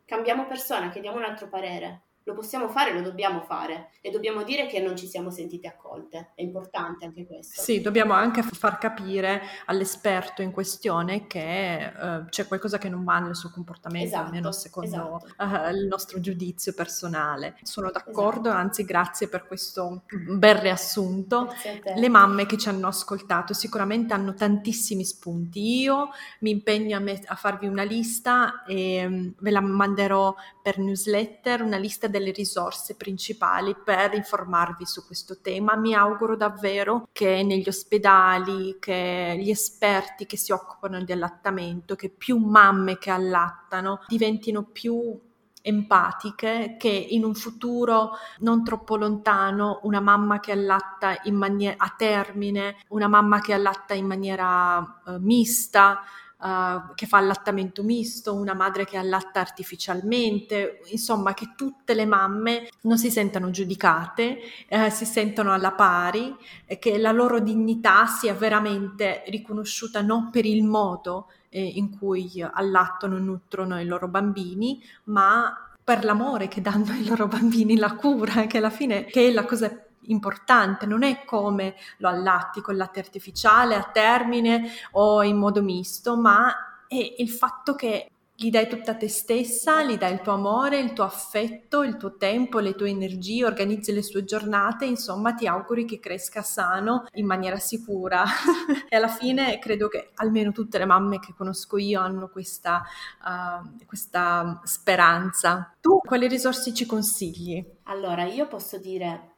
cambiamo persona, chiediamo un altro parere lo possiamo fare, lo dobbiamo fare e dobbiamo dire che non ci siamo sentite accolte. È importante anche questo. Sì, dobbiamo anche far capire all'esperto in questione che uh, c'è qualcosa che non va nel suo comportamento, esatto, almeno secondo esatto. uh, il nostro giudizio personale. Sono d'accordo, esatto. anzi grazie per questo bel riassunto. Le mamme che ci hanno ascoltato sicuramente hanno tantissimi spunti. Io mi impegno a, me- a farvi una lista e um, ve la manderò per newsletter, una lista delle risorse principali per informarvi su questo tema. Mi auguro davvero che negli ospedali, che gli esperti che si occupano di allattamento, che più mamme che allattano diventino più empatiche che in un futuro non troppo lontano una mamma che allatta in maniera a termine, una mamma che allatta in maniera uh, mista, uh, che fa allattamento misto, una madre che allatta artificialmente, insomma che tutte le mamme non si sentano giudicate, uh, si sentono alla pari e che la loro dignità sia veramente riconosciuta non per il modo eh, in cui allattano e nutrono i loro bambini, ma per l'amore che danno ai loro bambini, la cura, che alla fine che è la cosa importante, non è come lo allatti con latte artificiale a termine o in modo misto, ma è il fatto che gli dai tutta te stessa, gli dai il tuo amore, il tuo affetto, il tuo tempo, le tue energie, organizzi le sue giornate, insomma ti auguri che cresca sano in maniera sicura. e alla fine credo che almeno tutte le mamme che conosco io hanno questa, uh, questa speranza. Tu quali risorse ci consigli? Allora, io posso dire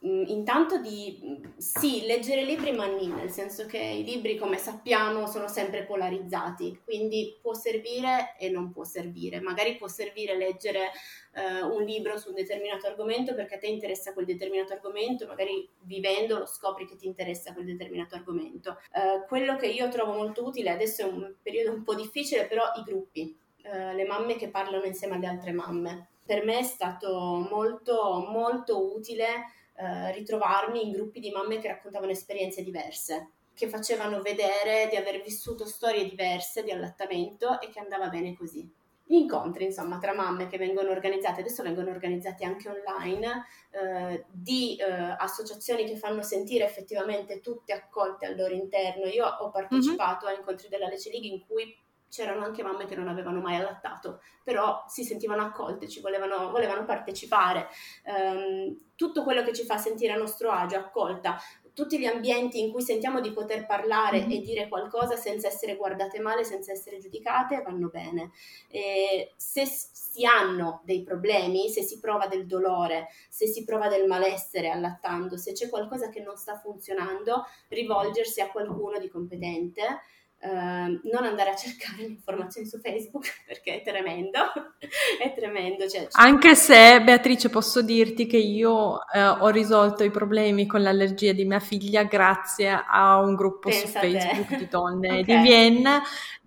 intanto di mm, sì, leggere libri ma nì, nel senso che i libri come sappiamo sono sempre polarizzati, quindi può servire e non può servire. Magari può servire leggere eh, un libro su un determinato argomento perché a te interessa quel determinato argomento, magari vivendolo scopri che ti interessa quel determinato argomento. Eh, quello che io trovo molto utile, adesso è un periodo un po' difficile, però i gruppi, eh, le mamme che parlano insieme alle altre mamme. Per me è stato molto molto utile eh, ritrovarmi in gruppi di mamme che raccontavano esperienze diverse, che facevano vedere di aver vissuto storie diverse di allattamento e che andava bene così. Gli incontri, insomma, tra mamme che vengono organizzate, adesso vengono organizzati anche online, eh, di eh, associazioni che fanno sentire effettivamente tutte accolte al loro interno. Io ho partecipato mm-hmm. a incontri della Lecce League in cui c'erano anche mamme che non avevano mai allattato, però si sentivano accolte, ci volevano, volevano partecipare. Um, tutto quello che ci fa sentire a nostro agio, accolta, tutti gli ambienti in cui sentiamo di poter parlare mm-hmm. e dire qualcosa senza essere guardate male, senza essere giudicate, vanno bene. E se si hanno dei problemi, se si prova del dolore, se si prova del malessere allattando, se c'è qualcosa che non sta funzionando, rivolgersi a qualcuno di competente Uh, non andare a cercare le informazioni su Facebook perché è tremendo, è tremendo. Cioè, Anche se Beatrice posso dirti che io eh, ho risolto i problemi con l'allergia di mia figlia grazie a un gruppo Pensa su Facebook di donne okay. di Vienna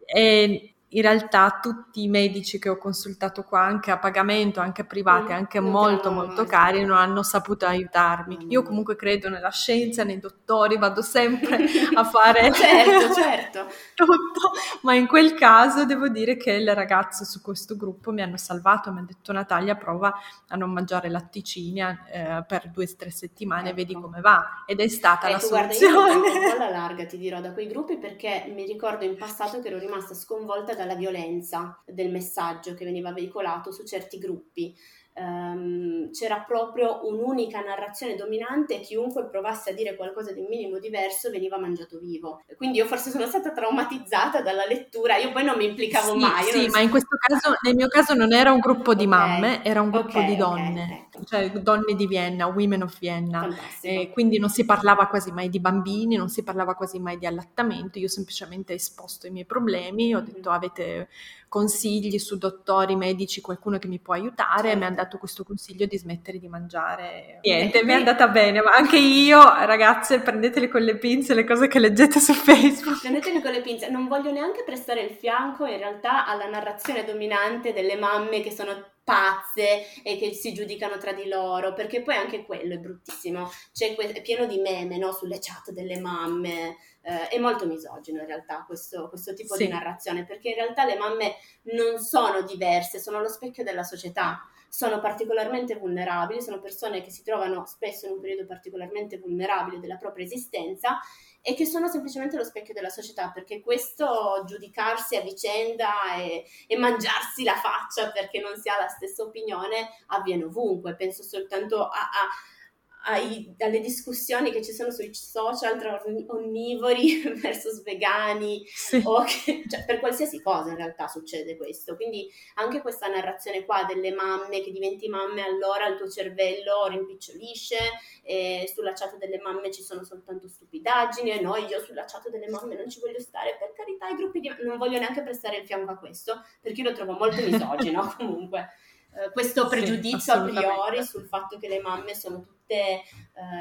e in realtà tutti i medici che ho consultato qua, anche a pagamento, anche privati, mm, anche non molto molto cari, non hanno saputo aiutarmi. Mm. Io comunque credo nella scienza, nei dottori, vado sempre a fare certo, certo. tutto, ma in quel caso devo dire che le ragazze su questo gruppo mi hanno salvato, mi hanno detto Natalia prova a non mangiare latticini eh, per due o tre settimane, ecco. vedi come va. Ed è stata ecco, la guarda, soluzione. Guarda, io un po' alla larga ti dirò da quei gruppi perché mi ricordo in passato che ero rimasta sconvolta dalla violenza del messaggio che veniva veicolato su certi gruppi um, c'era proprio un'unica narrazione dominante e chiunque provasse a dire qualcosa di un minimo diverso veniva mangiato vivo. Quindi io forse sono stata traumatizzata dalla lettura, io poi non mi implicavo sì, mai. Sì, ma in questo caso, nel mio caso non era un gruppo di okay. mamme, era un gruppo okay, di donne, okay, ecco. cioè donne di Vienna, Women of Vienna. Eh, quindi non si parlava quasi mai di bambini, non si parlava quasi mai di allattamento, io semplicemente ho esposto i miei problemi, ho detto avete consigli su dottori, medici, qualcuno che mi può aiutare, certo. mi ha dato questo consiglio di smettere di mangiare. Niente, mi è andata bene, ma anche io, ragazze, prendetele con le pinze le cose che leggete su Facebook. Prendetele con le pinze, non voglio neanche prestare il fianco in realtà alla narrazione dominante delle mamme che sono pazze e che si giudicano tra di loro, perché poi anche quello è bruttissimo. C'è que- è pieno di meme no? sulle chat delle mamme. Eh, è molto misogino in realtà questo, questo tipo sì. di narrazione, perché in realtà le mamme non sono diverse, sono lo specchio della società sono particolarmente vulnerabili, sono persone che si trovano spesso in un periodo particolarmente vulnerabile della propria esistenza e che sono semplicemente lo specchio della società, perché questo giudicarsi a vicenda e, e, mangiarsi la faccia perché non si ha la stessa opinione avviene ovunque. Penso soltanto a, a ai, alle discussioni che ci sono sui social tra onnivori versus vegani, sì. o che, cioè, per qualsiasi cosa in realtà succede questo. Quindi anche questa narrazione qua delle mamme, che diventi mamme allora il tuo cervello rimpicciolisce, sulla chat delle mamme ci sono soltanto stupidaggini e no, io sulla chat delle mamme non ci voglio stare, per carità i gruppi di... non voglio neanche prestare il fianco a questo, perché io lo trovo molto misogino comunque. Eh, questo pregiudizio sì, a priori sul fatto che le mamme sono tutte eh,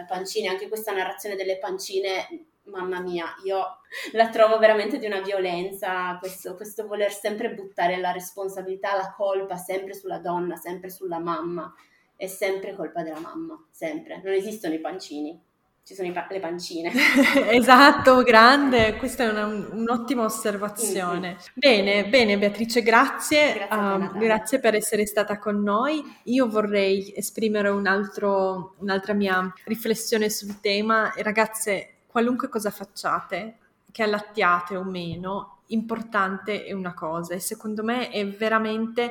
pancine, anche questa narrazione delle pancine, mamma mia, io la trovo veramente di una violenza, questo, questo voler sempre buttare la responsabilità, la colpa sempre sulla donna, sempre sulla mamma, è sempre colpa della mamma, sempre, non esistono i pancini ci sono pa- le pancine. esatto, grande, questa è una, un'ottima osservazione. Mm-hmm. Bene, bene Beatrice, grazie, grazie, um, grazie, per essere stata con noi. Io vorrei esprimere un altro, un'altra mia riflessione sul tema. Ragazze, qualunque cosa facciate, che allattiate o meno, importante è una cosa e secondo me è veramente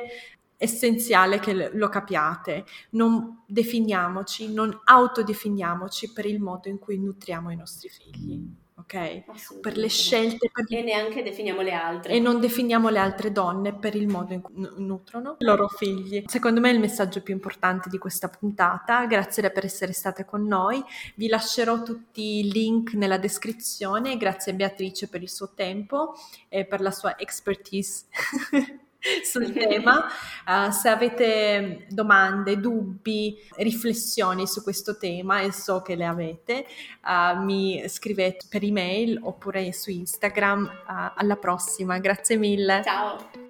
essenziale che lo capiate. Non definiamoci, non autodefiniamoci per il modo in cui nutriamo i nostri figli. Ok? Per le scelte. Per... E neanche definiamo le altre. E non definiamo le altre donne per il modo in cui nutrono i loro figli. Secondo me è il messaggio più importante di questa puntata. Grazie per essere state con noi. Vi lascerò tutti i link nella descrizione. Grazie a Beatrice per il suo tempo e per la sua expertise. sul tema. Uh, se avete domande, dubbi, riflessioni su questo tema e so che le avete, uh, mi scrivete per email oppure su Instagram. Uh, alla prossima, grazie mille. Ciao.